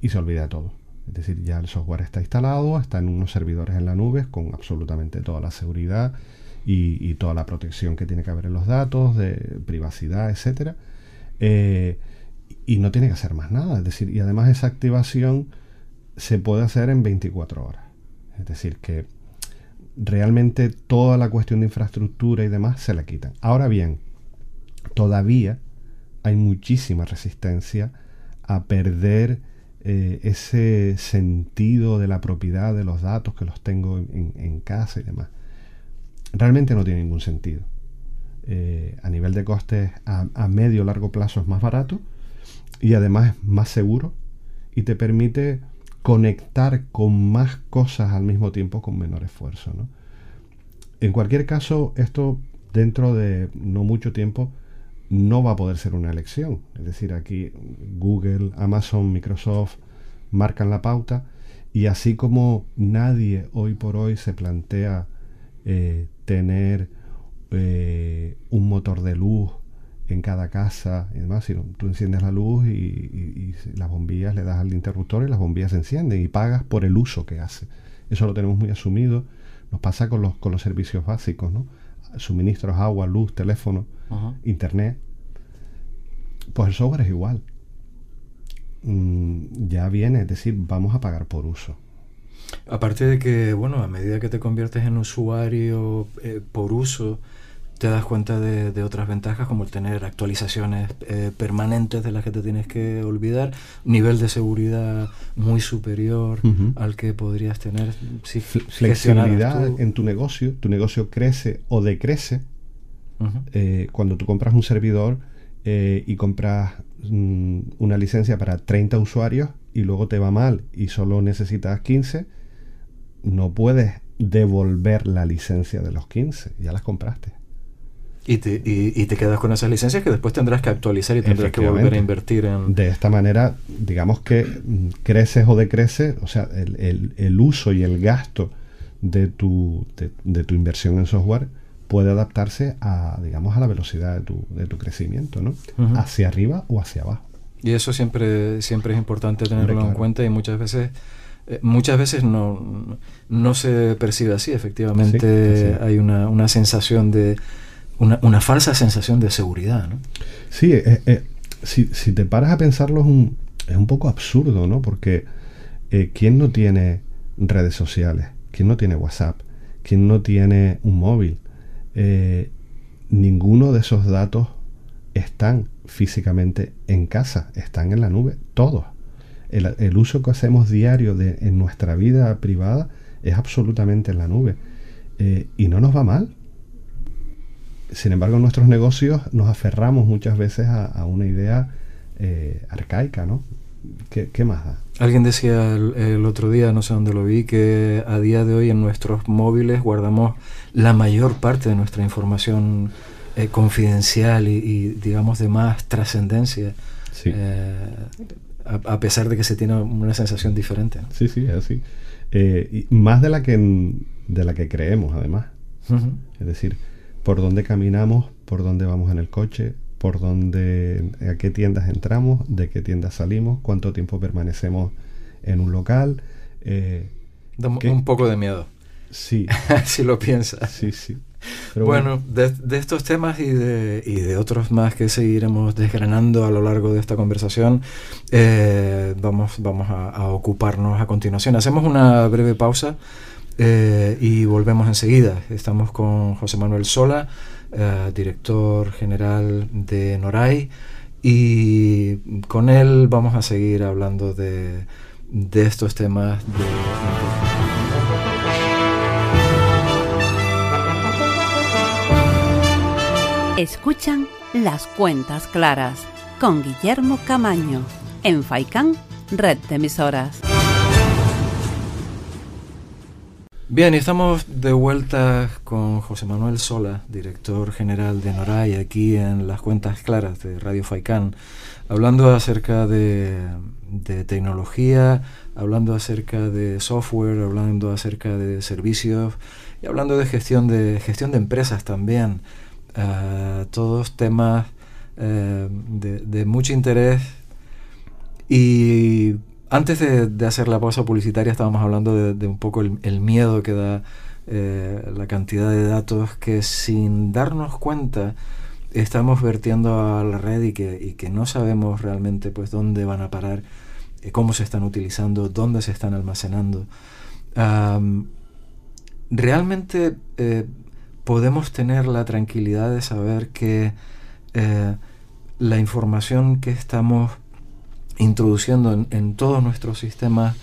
y se olvida de todo. Es decir, ya el software está instalado, está en unos servidores en la nube con absolutamente toda la seguridad y, toda la protección que tiene que haber en los datos, de privacidad, etcétera. Eh, y no tiene que hacer más nada. Es decir, y además esa activación se puede hacer en 24 horas. Es decir, que realmente toda la cuestión de infraestructura y demás se la quitan. Ahora bien, todavía hay muchísima resistencia a perder eh, ese sentido de la propiedad de los datos que los tengo en, casa y demás. Realmente no tiene ningún sentido. Eh, a nivel de costes a, medio largo plazo es más barato y además es más seguro y te permite conectar con más cosas al mismo tiempo con menor esfuerzo. En cualquier caso, esto dentro de no mucho tiempo no va a poder ser una elección. Es decir, aquí Google, Amazon, Microsoft marcan la pauta y así como nadie hoy por hoy se plantea eh, tener eh, un motor de luz en cada casa y demás, sino tú enciendes la luz y, las bombillas le das al interruptor y las bombillas se encienden y pagas por el uso que hace. Eso lo tenemos muy asumido. Nos pasa con los, con los servicios básicos, ¿no? Suministros, agua, luz, teléfono, internet. Pues el software es igual. Mm, ya viene, es decir, vamos a pagar por uso. Aparte de que, bueno, a medida que te conviertes en usuario eh, por uso, te das cuenta de, otras ventajas como el tener actualizaciones eh, permanentes de las que te tienes que olvidar, nivel de seguridad muy superior al que podrías tener si flexibilidad en tu negocio, tu negocio crece o decrece eh, cuando tú compras un servidor y compras mm, una licencia para 30 usuarios y luego te va mal y solo necesitas 15 no puedes devolver la licencia de los 15, ya las compraste. Y te, y, te quedas con esas licencias que después tendrás que actualizar y tendrás que volver a invertir en... De esta manera, digamos que mm, creces o decreces, o sea, el, el, uso y el gasto de tu, de, tu inversión en software puede adaptarse a, digamos, a la velocidad de tu, de tu crecimiento, ¿no? Hacia arriba o hacia abajo. Y eso siempre, siempre es importante tenerlo en cuenta y muchas veces eh, muchas veces no, no, se percibe así, efectivamente hay una, una, sensación de, una, falsa sensación de seguridad. ¿no? Sí, eh, eh, si, te paras a pensarlo es un, es un poco absurdo, ¿no? Porque ¿quién no tiene redes sociales? ¿Quién no tiene WhatsApp? ¿Quién no tiene un móvil? ninguno de esos datos están físicamente en casa, están en la nube, todos el, uso que hacemos diario de, en nuestra vida privada es absolutamente en la nube. Eh, y no nos va mal. Sin embargo, en nuestros negocios nos aferramos muchas veces a, una idea eh, arcaica, ¿no? ¿Qué, más da? Alguien decía el, otro día, no sé dónde lo vi, que a día de hoy en nuestros móviles guardamos la mayor parte de nuestra información eh, confidencial y, digamos, de más trascendencia. Sí a, pesar de que se tiene una sensación diferente. Sí, sí, es así. Eh, y más de la que de la que creemos, además. Es decir, por dónde caminamos, por dónde vamos en el coche, por dónde, a qué tiendas entramos, de qué tiendas salimos, cuánto tiempo permanecemos en un local. Eh, un poco de miedo. Sí. [laughs] si lo piensas. Sí, sí bueno, De, estos temas y de, y de, otros más que seguiremos desgranando a lo largo de esta conversación, eh, vamos, vamos a, ocuparnos a continuación. Hacemos una breve pausa eh, y volvemos enseguida. Estamos con José Manuel Sola, eh, director general de Noray, y con él vamos a seguir hablando de, estos temas de... Escuchan Las Cuentas Claras con Guillermo Camaño en Faicán, red de emisoras. Bien, estamos de vuelta con José Manuel Sola, director general de Noray, aquí en Las Cuentas Claras de Radio Faicán, hablando acerca de, de tecnología, hablando acerca de software, hablando acerca de servicios y hablando de gestión de, gestión de empresas también. Eh, todos temas eh, de, mucho interés. Y antes de, hacer la pausa publicitaria estábamos hablando de, un poco el, miedo que da eh, la cantidad de datos que sin darnos cuenta estamos vertiendo a la red y que, no sabemos realmente pues dónde van a parar, cómo se están utilizando, dónde se están almacenando. realmente podemos tener la tranquilidad de saber que eh, la información que estamos introduciendo en, todos nuestros sistemas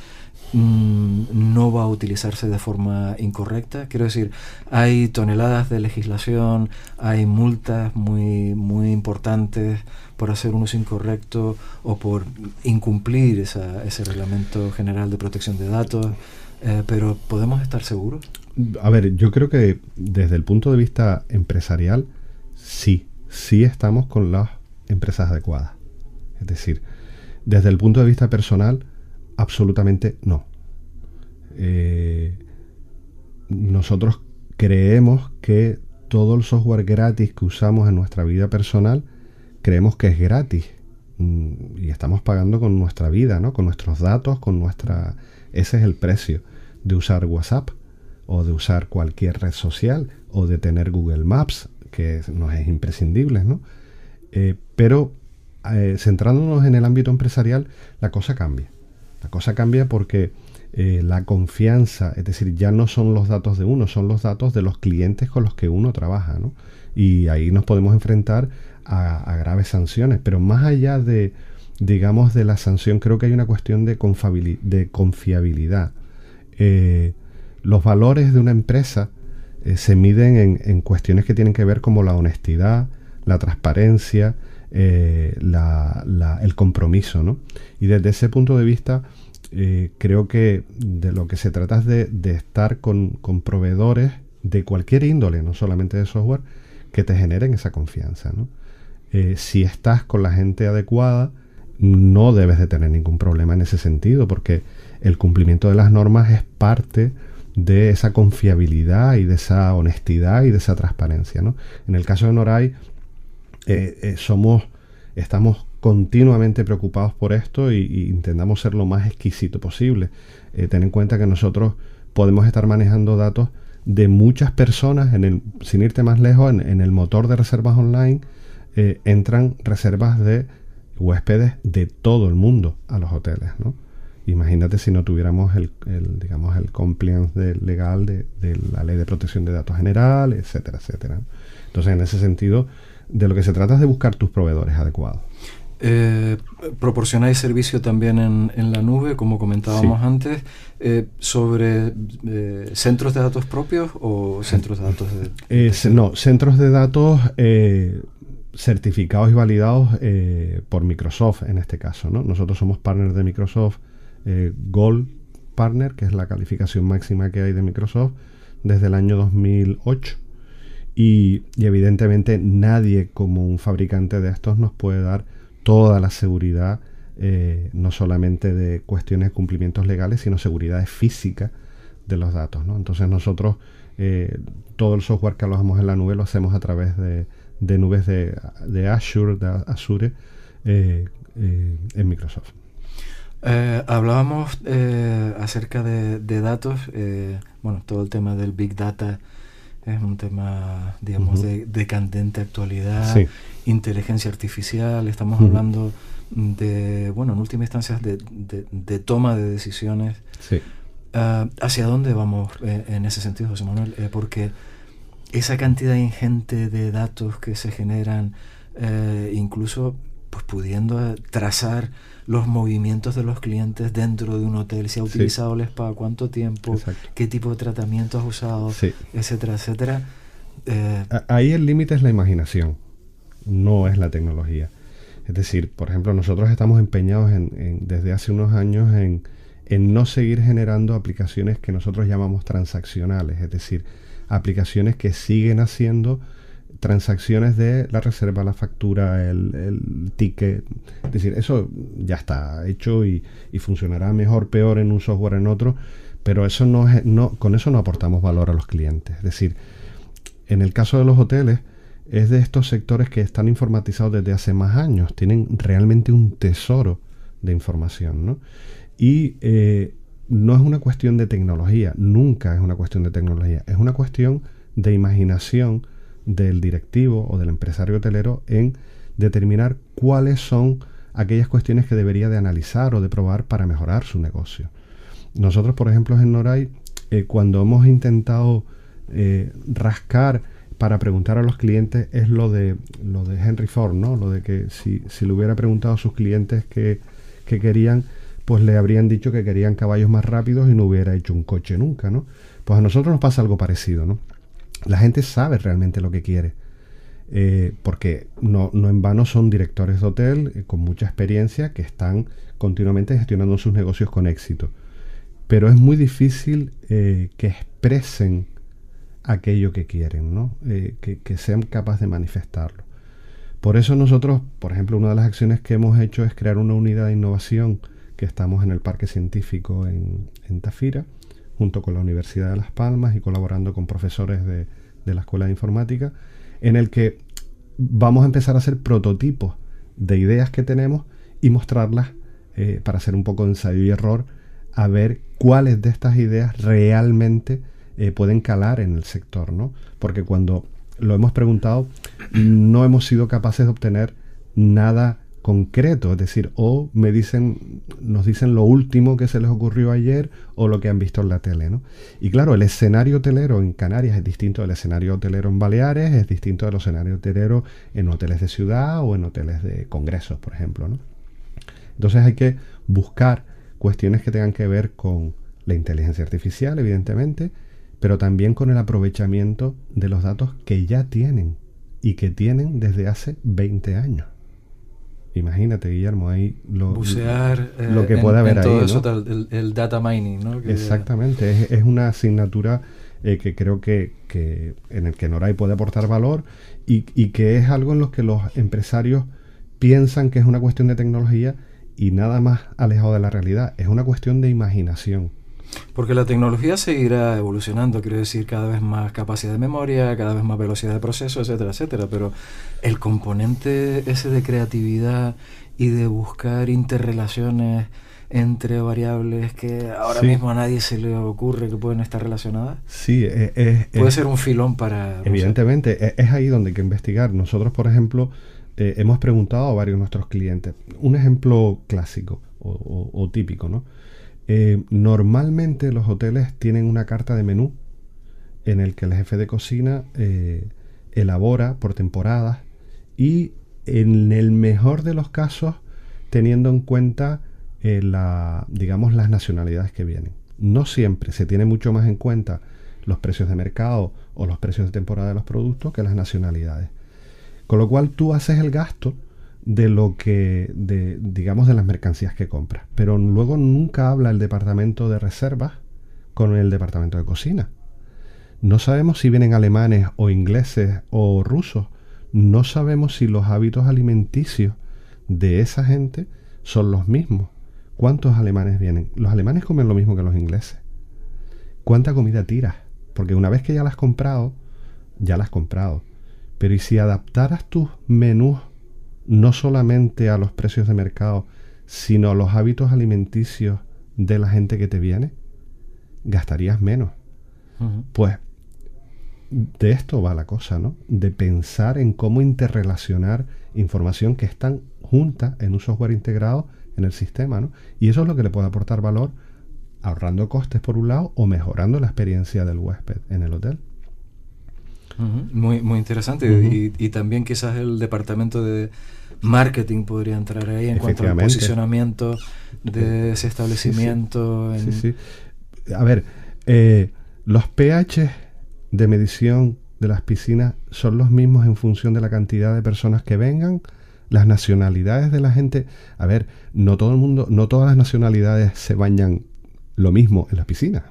mm, no va a utilizarse de forma incorrecta. Quiero decir, hay toneladas de legislación, hay multas muy, muy importantes por hacer un uso incorrecto o por incumplir ese reglamento general de protección de datos. Eh, pero ¿podemos estar seguros? A ver, yo creo que desde el punto de vista empresarial, sí, sí estamos con las empresas adecuadas. Es decir, desde el punto de vista personal, absolutamente no. Eh, nosotros creemos que todo el software gratis que usamos en nuestra vida personal creemos que es gratis mm, y estamos pagando con nuestra vida, ¿no? Con nuestros datos, con nuestra... Ese es el precio de usar WhatsApp o de usar cualquier red social o de tener Google Maps, que nos es imprescindible, ¿no? Eh, pero eh, centrándonos en el ámbito empresarial, la cosa cambia. La cosa cambia porque eh, la confianza, es decir, ya no son los datos de uno, son los datos de los clientes con los que uno trabaja, ¿no? Y ahí nos podemos enfrentar a, graves sanciones, pero más allá de, digamos, de la sanción, creo que hay una cuestión de, de confiabilidad. Eh, los valores de una empresa se miden en, cuestiones que tienen que ver como la honestidad, la transparencia, el compromiso, ¿no? Y desde ese punto de vista, eh, creo que de lo que se trata es de, estar con, proveedores de cualquier índole, no solamente de software, que te generen esa confianza. Eh, si estás con la gente adecuada, no debes de tener ningún problema en ese sentido, porque el cumplimiento de las normas es parte de esa confiabilidad y de esa honestidad y de esa transparencia. En el caso de Noray, eh, somos, estamos continuamente preocupados por esto y, intentamos ser lo más exquisito posible. Eh, ten en cuenta que nosotros podemos estar manejando datos de muchas personas, en el, sin irte más lejos, en, el motor de reservas online eh, entran reservas de huéspedes de todo el mundo a los hoteles. ¿no? Imagínate si no tuviéramos el, digamos, el compliance legal de, de, la ley de protección de datos general, etcétera, etcétera. Entonces, en ese sentido, de lo que se trata es de buscar tus proveedores adecuados. Eh, proporcionáis servicio también en, la nube, como comentábamos antes, eh, sobre eh, centros de datos propios o centros de datos de... no, centros de datos certificados y validados por Microsoft en este caso. ¿no? Nosotros somos partners de Microsoft Gold Partner, que es la calificación máxima que hay de Microsoft desde el año 2008. Y evidentemente nadie como un fabricante de estos nos puede dar toda la seguridad, eh, no solamente de cuestiones de cumplimientos legales, sino seguridad física de los datos. Entonces nosotros eh, todo el software que alojamos en la nube lo hacemos a través de, nubes de, Azure, de Azure eh, en Microsoft. hablábamos acerca de, datos, bueno, todo el tema del Big Data es un tema, digamos, de, candente actualidad, inteligencia artificial, estamos hablando de, bueno, en última instancia, de, toma de decisiones. Ah, ¿Hacia dónde vamos eh, en ese sentido, José Manuel? Eh, porque esa cantidad ingente de datos que se generan, eh, incluso pues pudiendo trazar los movimientos de los clientes dentro de un hotel, si ha utilizado el spa, cuánto tiempo, qué tipo de tratamiento has usado, etcétera, etcétera. Eh, ahí el límite es la imaginación, no es la tecnología. Es decir, por ejemplo, nosotros estamos empeñados en, desde hace unos años en, en no seguir generando aplicaciones que nosotros llamamos transaccionales, es decir, aplicaciones que siguen haciendo transacciones de la reserva, la factura, el, ticket. Es decir, eso ya está hecho y, funcionará mejor, peor en un software en otro, pero eso no es, no, con eso no aportamos valor a los clientes. Es decir, en el caso de los hoteles, es de estos sectores que están informatizados desde hace más años, tienen realmente un tesoro de información, ¿no? Y eh, no es una cuestión de tecnología, nunca es una cuestión de tecnología, es una cuestión de imaginación, del directivo o del empresario hotelero en determinar cuáles son aquellas cuestiones que debería de analizar o de probar para mejorar su negocio. Nosotros, por ejemplo, en Noray, eh, cuando hemos intentado eh, rascar para preguntar a los clientes es lo de lo de Henry Ford, ¿no? Lo de que si, le hubiera preguntado a sus clientes qué, qué querían, pues le habrían dicho que querían caballos más rápidos y no hubiera hecho un coche nunca, ¿no? Pues a nosotros nos pasa algo parecido, ¿no? La gente sabe realmente lo que quiere. Eh, porque no, en vano son directores de hotel eh, con mucha experiencia que están continuamente gestionando sus negocios con éxito. Pero es muy difícil eh, que expresen aquello que quieren, ¿no? que, que, sean capaces de manifestarlo. Por eso nosotros, por ejemplo, una de las acciones que hemos hecho es crear una unidad de innovación que estamos en el Parque Científico en, en Tafira, junto con la Universidad de Las Palmas y colaborando con profesores de, la Escuela de Informática, en el que vamos a empezar a hacer prototipos de ideas que tenemos y mostrarlas eh, para hacer un poco de ensayo y error, a ver cuáles de estas ideas realmente eh, pueden calar en el sector, ¿no? Porque cuando lo hemos preguntado, no hemos sido capaces de obtener nada concreto, es decir, o me dicen, nos dicen lo último que se les ocurrió ayer o lo que han visto en la tele, ¿no? Y claro, el escenario hotelero en Canarias es distinto del escenario hotelero en Baleares, es distinto del escenario hotelero en hoteles de ciudad o en hoteles de congresos, por ejemplo, ¿no? Entonces hay que buscar cuestiones que tengan que ver con la inteligencia artificial, evidentemente, pero también con el aprovechamiento de los datos que ya tienen y que tienen desde hace 20 años. Imagínate, Guillermo, ahí lo, Bucear, lo que eh, puede haber todo ahí. Eso, el, data mining, ¿no? Exactamente, es, una asignatura eh, que creo que, en el que Noray puede aportar valor y, y, que es algo en lo que los empresarios piensan que es una cuestión de tecnología y nada más alejado de la realidad, es una cuestión de imaginación. Porque la tecnología seguirá evolucionando, quiero decir, cada vez más capacidad de memoria, cada vez más velocidad de proceso, etcétera, etcétera. Pero el componente ese de creatividad y de buscar interrelaciones entre variables que ahora mismo a nadie se le ocurre que pueden estar relacionadas. Sí, e, e, puede ser un filón para... Evidentemente, e, es ahí donde hay que investigar. Nosotros, por ejemplo, eh, hemos preguntado a varios de nuestros clientes. Un ejemplo clásico o típico, ¿no? Eh, normalmente los hoteles tienen una carta de menú en el que el jefe de cocina eh, elabora por temporadas y en el mejor de los casos teniendo en cuenta eh, la, digamos las nacionalidades que vienen. No siempre se tiene mucho más en cuenta los precios de mercado o los precios de temporada de los productos que las nacionalidades. Con lo cual tú haces el gasto de lo que, de, digamos, de las mercancías que compra. Pero luego nunca habla el departamento de reservas con el departamento de cocina. No sabemos si vienen alemanes o ingleses o rusos. No sabemos si los hábitos alimenticios de esa gente son los mismos. ¿Cuántos alemanes vienen? Los alemanes comen lo mismo que los ingleses. ¿Cuánta comida tiras? Porque una vez que ya la has comprado, ya la has comprado. Pero ¿y si adaptaras tus menús no solamente a los precios de mercado, sino a los hábitos alimenticios de la gente que te viene, gastarías menos. Pues de esto va la cosa, ¿no? De pensar en cómo interrelacionar información que están juntas en un software integrado en el sistema, ¿no? Y eso es lo que le puede aportar valor ahorrando costes por un lado o mejorando la experiencia del huésped en el hotel. Muy, muy interesante. y, también quizás el departamento de marketing podría entrar ahí en cuanto al posicionamiento de ese establecimiento. Sí, sí. A ver, eh, los pH de medición de las piscinas son los mismos en función de la cantidad de personas que vengan, las nacionalidades de la gente. A ver, no todo el mundo, no todas las nacionalidades se bañan lo mismo en las piscinas.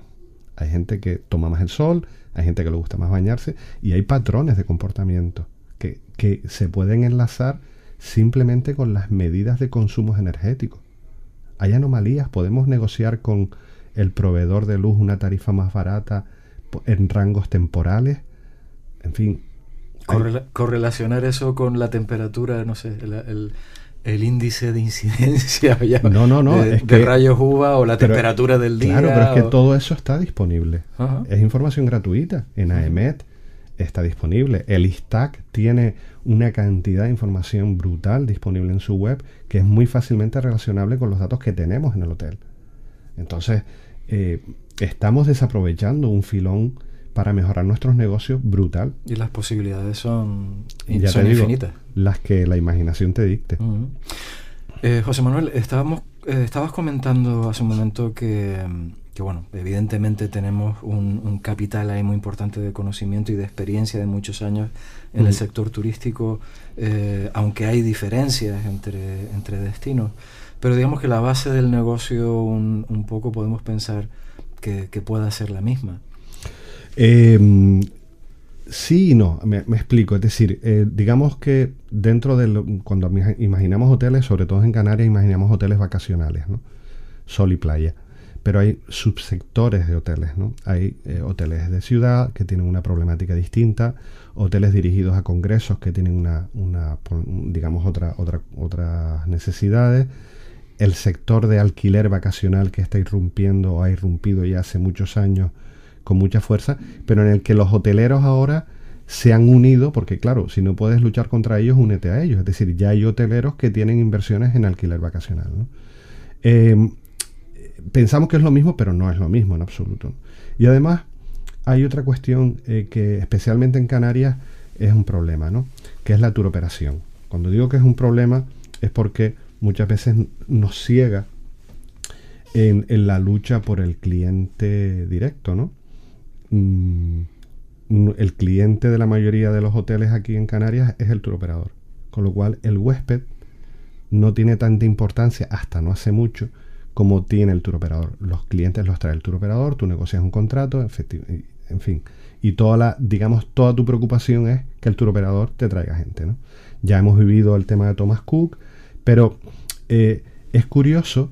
Hay gente que toma más el sol, hay gente que le gusta más bañarse y hay patrones de comportamiento que, que se pueden enlazar simplemente con las medidas de consumos energéticos. Hay anomalías, podemos negociar con el proveedor de luz una tarifa más barata en rangos temporales. En fin. correlacionar eso con la temperatura, no sé, el, índice de incidencia [laughs] no, no, no, de, rayos UVA o la temperatura del día. Claro, pero es que todo eso está disponible. Es información gratuita en AEMET está disponible. El ISTAC tiene una cantidad de información brutal disponible en su web que es muy fácilmente relacionable con los datos que tenemos en el hotel. Entonces, eh, estamos desaprovechando un filón para mejorar nuestros negocios brutal. Y las posibilidades son, infinitas. Las que la imaginación te dicte. Eh, José Manuel, estábamos, eh, estabas comentando hace un momento que que bueno, evidentemente tenemos un, capital ahí muy importante de conocimiento y de experiencia de muchos años en el sector turístico, eh, aunque hay diferencias entre, entre destinos, pero digamos que la base del negocio un, poco podemos pensar que, pueda ser la misma. Em, sí y no, me, explico, es decir, eh, digamos que dentro de cuando imaginamos hoteles, sobre todo en Canarias, imaginamos hoteles vacacionales, ¿no? Sol y playa pero hay subsectores de hoteles, ¿no? Hay eh, hoteles de ciudad que tienen una problemática distinta, hoteles dirigidos a congresos que tienen una, una digamos, otra, otra, otras necesidades, el sector de alquiler vacacional que está irrumpiendo o ha irrumpido ya hace muchos años con mucha fuerza, pero en el que los hoteleros ahora se han unido, porque claro, si no puedes luchar contra ellos, únete a ellos. Es decir, ya hay hoteleros que tienen inversiones en alquiler vacacional. Em, pensamos que es lo mismo, pero no es lo mismo en absoluto. Y además hay otra cuestión eh, que especialmente en Canarias es un problema, ¿no? que es la turoperación. Cuando digo que es un problema es porque muchas veces nos ciega en, la lucha por el cliente directo, ¿no? Mm, el cliente de la mayoría de los hoteles aquí en Canarias es el turoperador. Con lo cual el huésped no tiene tanta importancia hasta no hace mucho como tiene el turoperador. Los clientes los trae el turoperador, tú negocias un contrato, en fin. Y toda la, digamos, toda tu preocupación es que el turoperador te traiga gente, ¿no? Ya hemos vivido el tema de Thomas Cook, pero eh, es curioso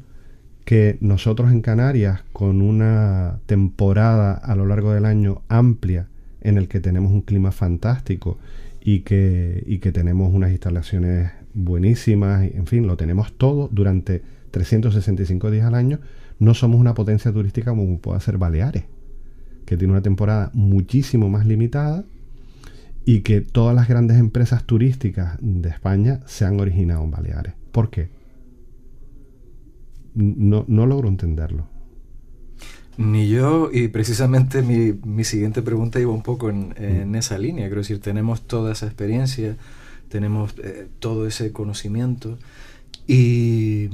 que nosotros en Canarias, con una temporada a lo largo del año amplia, en el que tenemos un clima fantástico y que, y que tenemos unas instalaciones buenísimas, en fin, lo tenemos todo durante 365 días al año, no somos una potencia turística como puede ser Baleares, que tiene una temporada muchísimo más limitada y que todas las grandes empresas turísticas de España se han originado en Baleares. ¿Por qué? No, no logro entenderlo. Ni yo, y precisamente mi, mi, siguiente pregunta iba un poco en, en, mm. esa línea. Quiero decir, tenemos toda esa experiencia, tenemos eh, todo ese conocimiento y,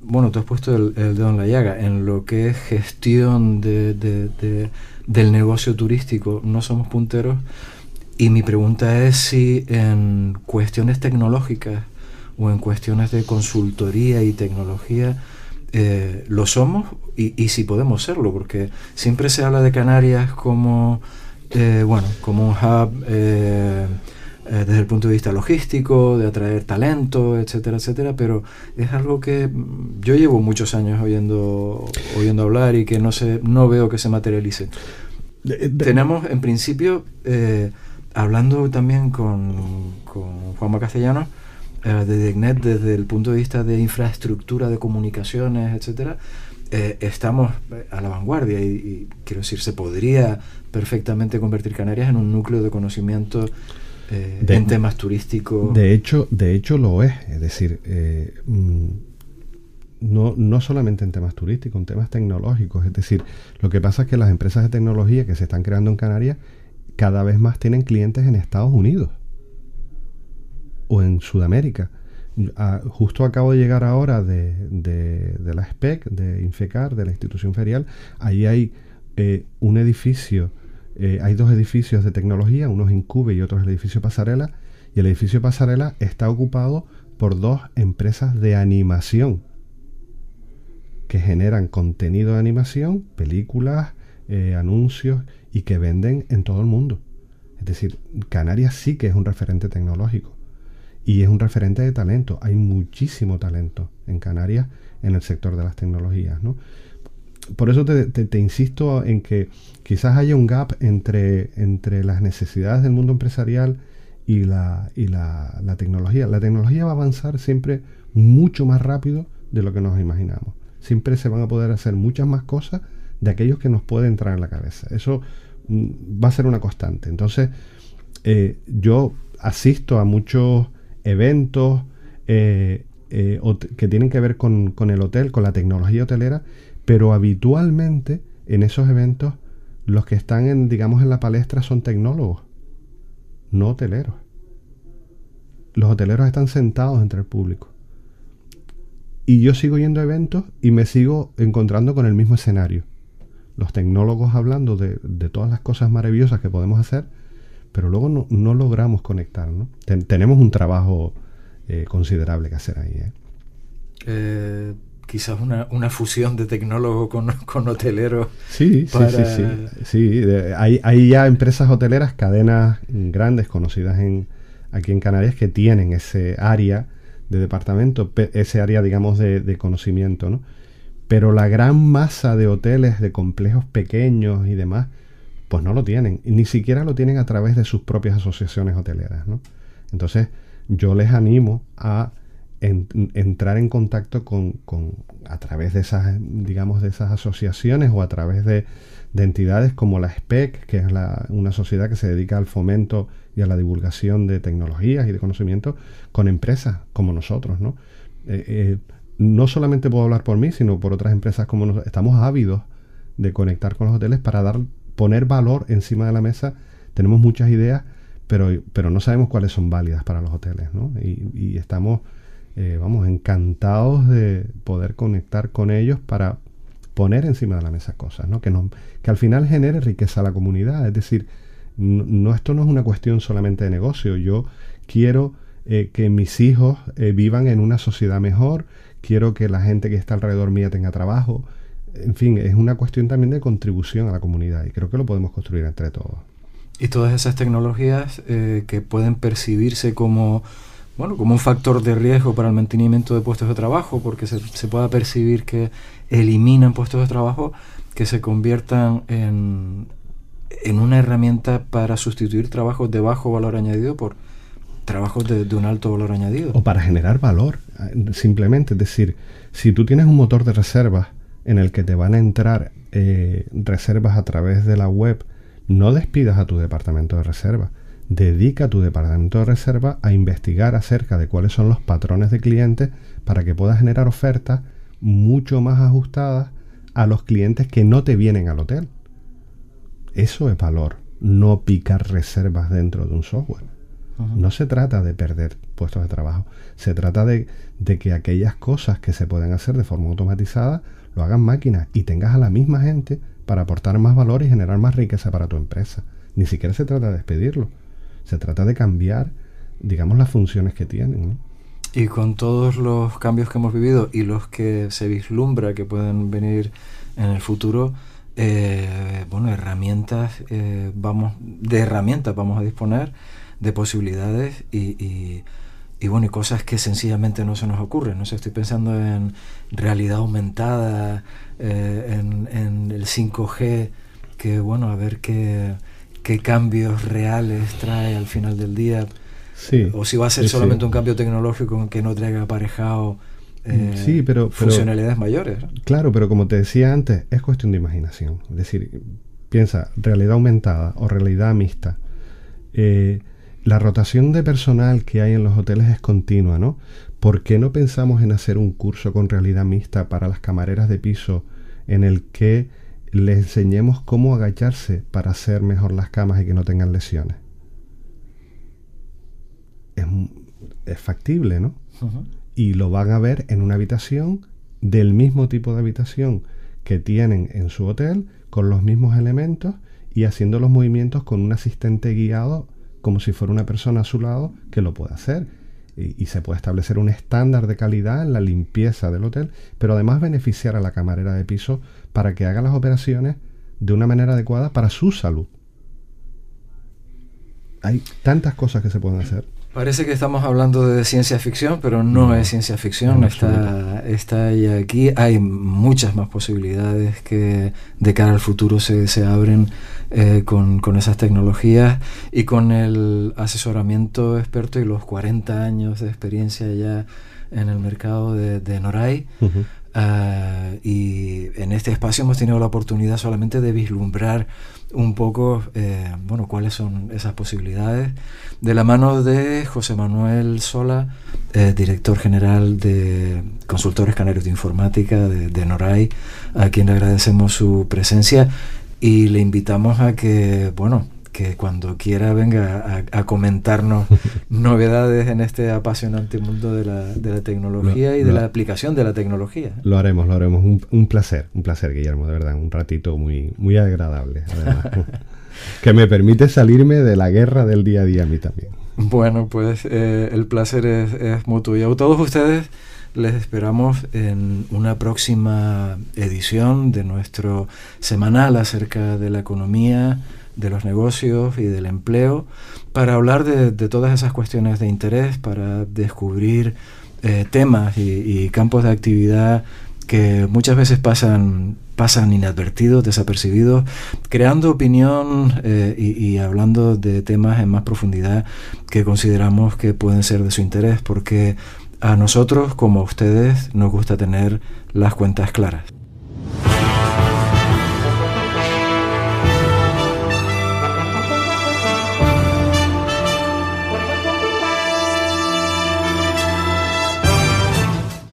bueno, tú has puesto el, dedo en la llaga. En lo que es gestión de, de, del negocio turístico, no somos punteros. Y mi pregunta es si en cuestiones tecnológicas o en cuestiones de consultoría y tecnología, eh, lo somos y, si podemos serlo, porque siempre se habla de Canarias como, eh, bueno, como un hub eh, desde el punto de vista logístico, de atraer talento, etcétera, etcétera, pero es algo que yo llevo muchos años oyendo, oyendo hablar y que no, se, no veo que se materialice. Tenemos, en principio, hablando también con, con Juanma Castellanos, eh, de DECNET desde el punto de vista de infraestructura de comunicaciones, etcétera, eh, estamos a la vanguardia y, quiero decir, se podría perfectamente convertir Canarias en un núcleo de conocimiento eh, en temas turísticos. De hecho, de hecho lo es, es decir, mm, no, no solamente en temas turísticos, en temas tecnológicos. Es decir, lo que pasa es que las empresas de tecnología que se están creando en Canarias cada vez más tienen clientes en Estados Unidos o en Sudamérica. Ah, justo acabo de llegar ahora de, la SPEC, de Infecar, de la institución ferial. Ahí hay eh, un edificio, eh, hay dos edificios de tecnología, uno es Incube y otro es el edificio Pasarela. Y el edificio Pasarela está ocupado por dos empresas de animación que generan contenido de animación, películas, eh, anuncios y que venden en todo el mundo. Es decir, Canarias sí que es un referente tecnológico y es un referente de talento. Hay muchísimo talento en Canarias en el sector de las tecnologías. ¿no? Por eso te, insisto en que quizás haya un gap entre, entre las necesidades del mundo empresarial y, la, y la, la, tecnología. La tecnología va a avanzar siempre mucho más rápido de lo que nos imaginamos. Siempre se van a poder hacer muchas más cosas de aquellos que nos puede entrar en la cabeza. Eso mm, va a ser una constante. Entonces, eh, yo asisto a muchos eventos eh, eh, que tienen que ver con, el hotel, con la tecnología hotelera, pero habitualmente en esos eventos los que están en, digamos, en la palestra son tecnólogos, no hoteleros. Los hoteleros están sentados entre el público. Y yo sigo yendo a eventos y me sigo encontrando con el mismo escenario. Los tecnólogos hablando de, de todas las cosas maravillosas que podemos hacer, pero luego no, logramos conectar. ¿no? tenemos un trabajo eh, considerable que hacer ahí. ¿eh? Eh, quizás una, fusión de tecnólogo con, con hotelero. Sí, sí, sí. sí, hay, ya empresas hoteleras, cadenas grandes conocidas en, aquí en Canarias que tienen ese área de departamento, ese área, digamos, de, de conocimiento, ¿no? Pero la gran masa de hoteles, de complejos pequeños y demás, pues no lo tienen. Ni siquiera lo tienen a través de sus propias asociaciones hoteleras. ¿no? Entonces, yo les animo a entrar en contacto con, a través de esas, digamos, de esas asociaciones o a través de, entidades como la SPEC, que es una sociedad que se dedica al fomento y a la divulgación de tecnologías y de conocimiento, con empresas como nosotros, ¿no? Eh, eh, no solamente puedo hablar por mí, sino por otras empresas como nosotros. Estamos ávidos de conectar con los hoteles para dar, poner valor encima de la mesa. Tenemos muchas ideas, pero, pero no sabemos cuáles son válidas para los hoteles, ¿no? Y, estamos, eh, vamos, encantados de poder conectar con ellos para poner encima de la mesa cosas, ¿no? Que, que al final genere riqueza a la comunidad. Es decir, no, esto no es una cuestión solamente de negocio. Yo quiero eh, que mis hijos eh, vivan en una sociedad mejor, quiero que la gente que está alrededor mía tenga trabajo. En fin, es una cuestión también de contribución a la comunidad y creo que lo podemos construir entre todos. Y todas esas tecnologías eh, que pueden percibirse como, bueno, como un factor de riesgo para el mantenimiento de puestos de trabajo, porque se, se pueda percibir que eliminan puestos de trabajo, que se conviertan en, en una herramienta para sustituir trabajos de bajo valor añadido por trabajos de, un alto valor añadido. O para generar valor, simplemente. Es decir, si tú tienes un motor de reservas en el que te van a entrar eh, reservas a través de la web, no despidas a tu departamento de reserva. Dedica a tu departamento de reserva a investigar acerca de cuáles son los patrones de clientes para que puedas generar ofertas mucho más ajustadas a los clientes que no te vienen al hotel. Eso es valor, no picar reservas dentro de un software. No se trata de perder puestos de trabajo, se trata de, que aquellas cosas que se pueden hacer de forma automatizada lo hagan máquinas y tengas a la misma gente para aportar más valor y generar más riqueza para tu empresa. Ni siquiera se trata de despedirlo, se trata de cambiar, digamos, las funciones que tienen. Y con todos los cambios que hemos vivido y los que se vislumbra que pueden venir en el futuro, eh, bueno, herramientas, eh, vamos, de herramientas vamos a disponer, de posibilidades y, y, bueno, y cosas que sencillamente no se nos ocurren. No sé, estoy pensando en realidad aumentada, eh, en, el 5G, que bueno, a ver qué, qué cambios reales trae al final del día. Sí, o si va a ser solamente un cambio tecnológico que no traiga aparejado eh, sí, pero, funcionalidades mayores. Claro, pero como te decía antes, es cuestión de imaginación. Es decir, piensa, realidad aumentada o realidad mixta. Eh, la rotación de personal que hay en los hoteles es continua, ¿no? ¿Por qué no pensamos en hacer un curso con realidad mixta para las camareras de piso en el que les enseñemos cómo agacharse para hacer mejor las camas y que no tengan lesiones? Es, factible, ¿no? y lo van a ver en una habitación del mismo tipo de habitación que tienen en su hotel, con los mismos elementos y haciendo los movimientos con un asistente guiado como si fuera una persona a su lado que lo puede hacer. Y, se puede establecer un estándar de calidad en la limpieza del hotel, pero además beneficiar a la camarera de piso para que haga las operaciones de una manera adecuada para su salud. Hay tantas cosas que se pueden hacer. Parece que estamos hablando de ciencia ficción, pero no, es ciencia ficción, está, está ahí aquí. Hay muchas más posibilidades que de cara al futuro se, se abren eh, con, con, esas tecnologías y con el asesoramiento experto y los 40 años de experiencia ya en el mercado de, de Noray. Ah, y en este espacio hemos tenido la oportunidad solamente de vislumbrar un poco, eh, bueno, cuáles son esas posibilidades, de la mano de José Manuel Sola, eh, director general de Consultores Canarios de Informática de, de, Noray, a quien le agradecemos su presencia y le invitamos a que, bueno, que cuando quiera venga a, comentarnos [laughs] novedades en este apasionante mundo de la, de la tecnología y de la aplicación de la tecnología. Lo haremos, lo haremos. Un, placer, un placer, Guillermo, de verdad. Un ratito muy, muy agradable, [laughs] que me permite salirme de la guerra del día a día a mí también. Bueno, pues eh, el placer es, es mutuo. Y a todos ustedes les esperamos en una próxima edición de nuestro semanal acerca de la economía de los negocios y del empleo, para hablar de, todas esas cuestiones de interés, para descubrir eh, temas y, campos de actividad que muchas veces pasan, pasan inadvertidos, desapercibidos, creando opinión eh, y, hablando de temas en más profundidad que consideramos que pueden ser de su interés, porque a nosotros como a ustedes nos gusta tener las cuentas claras.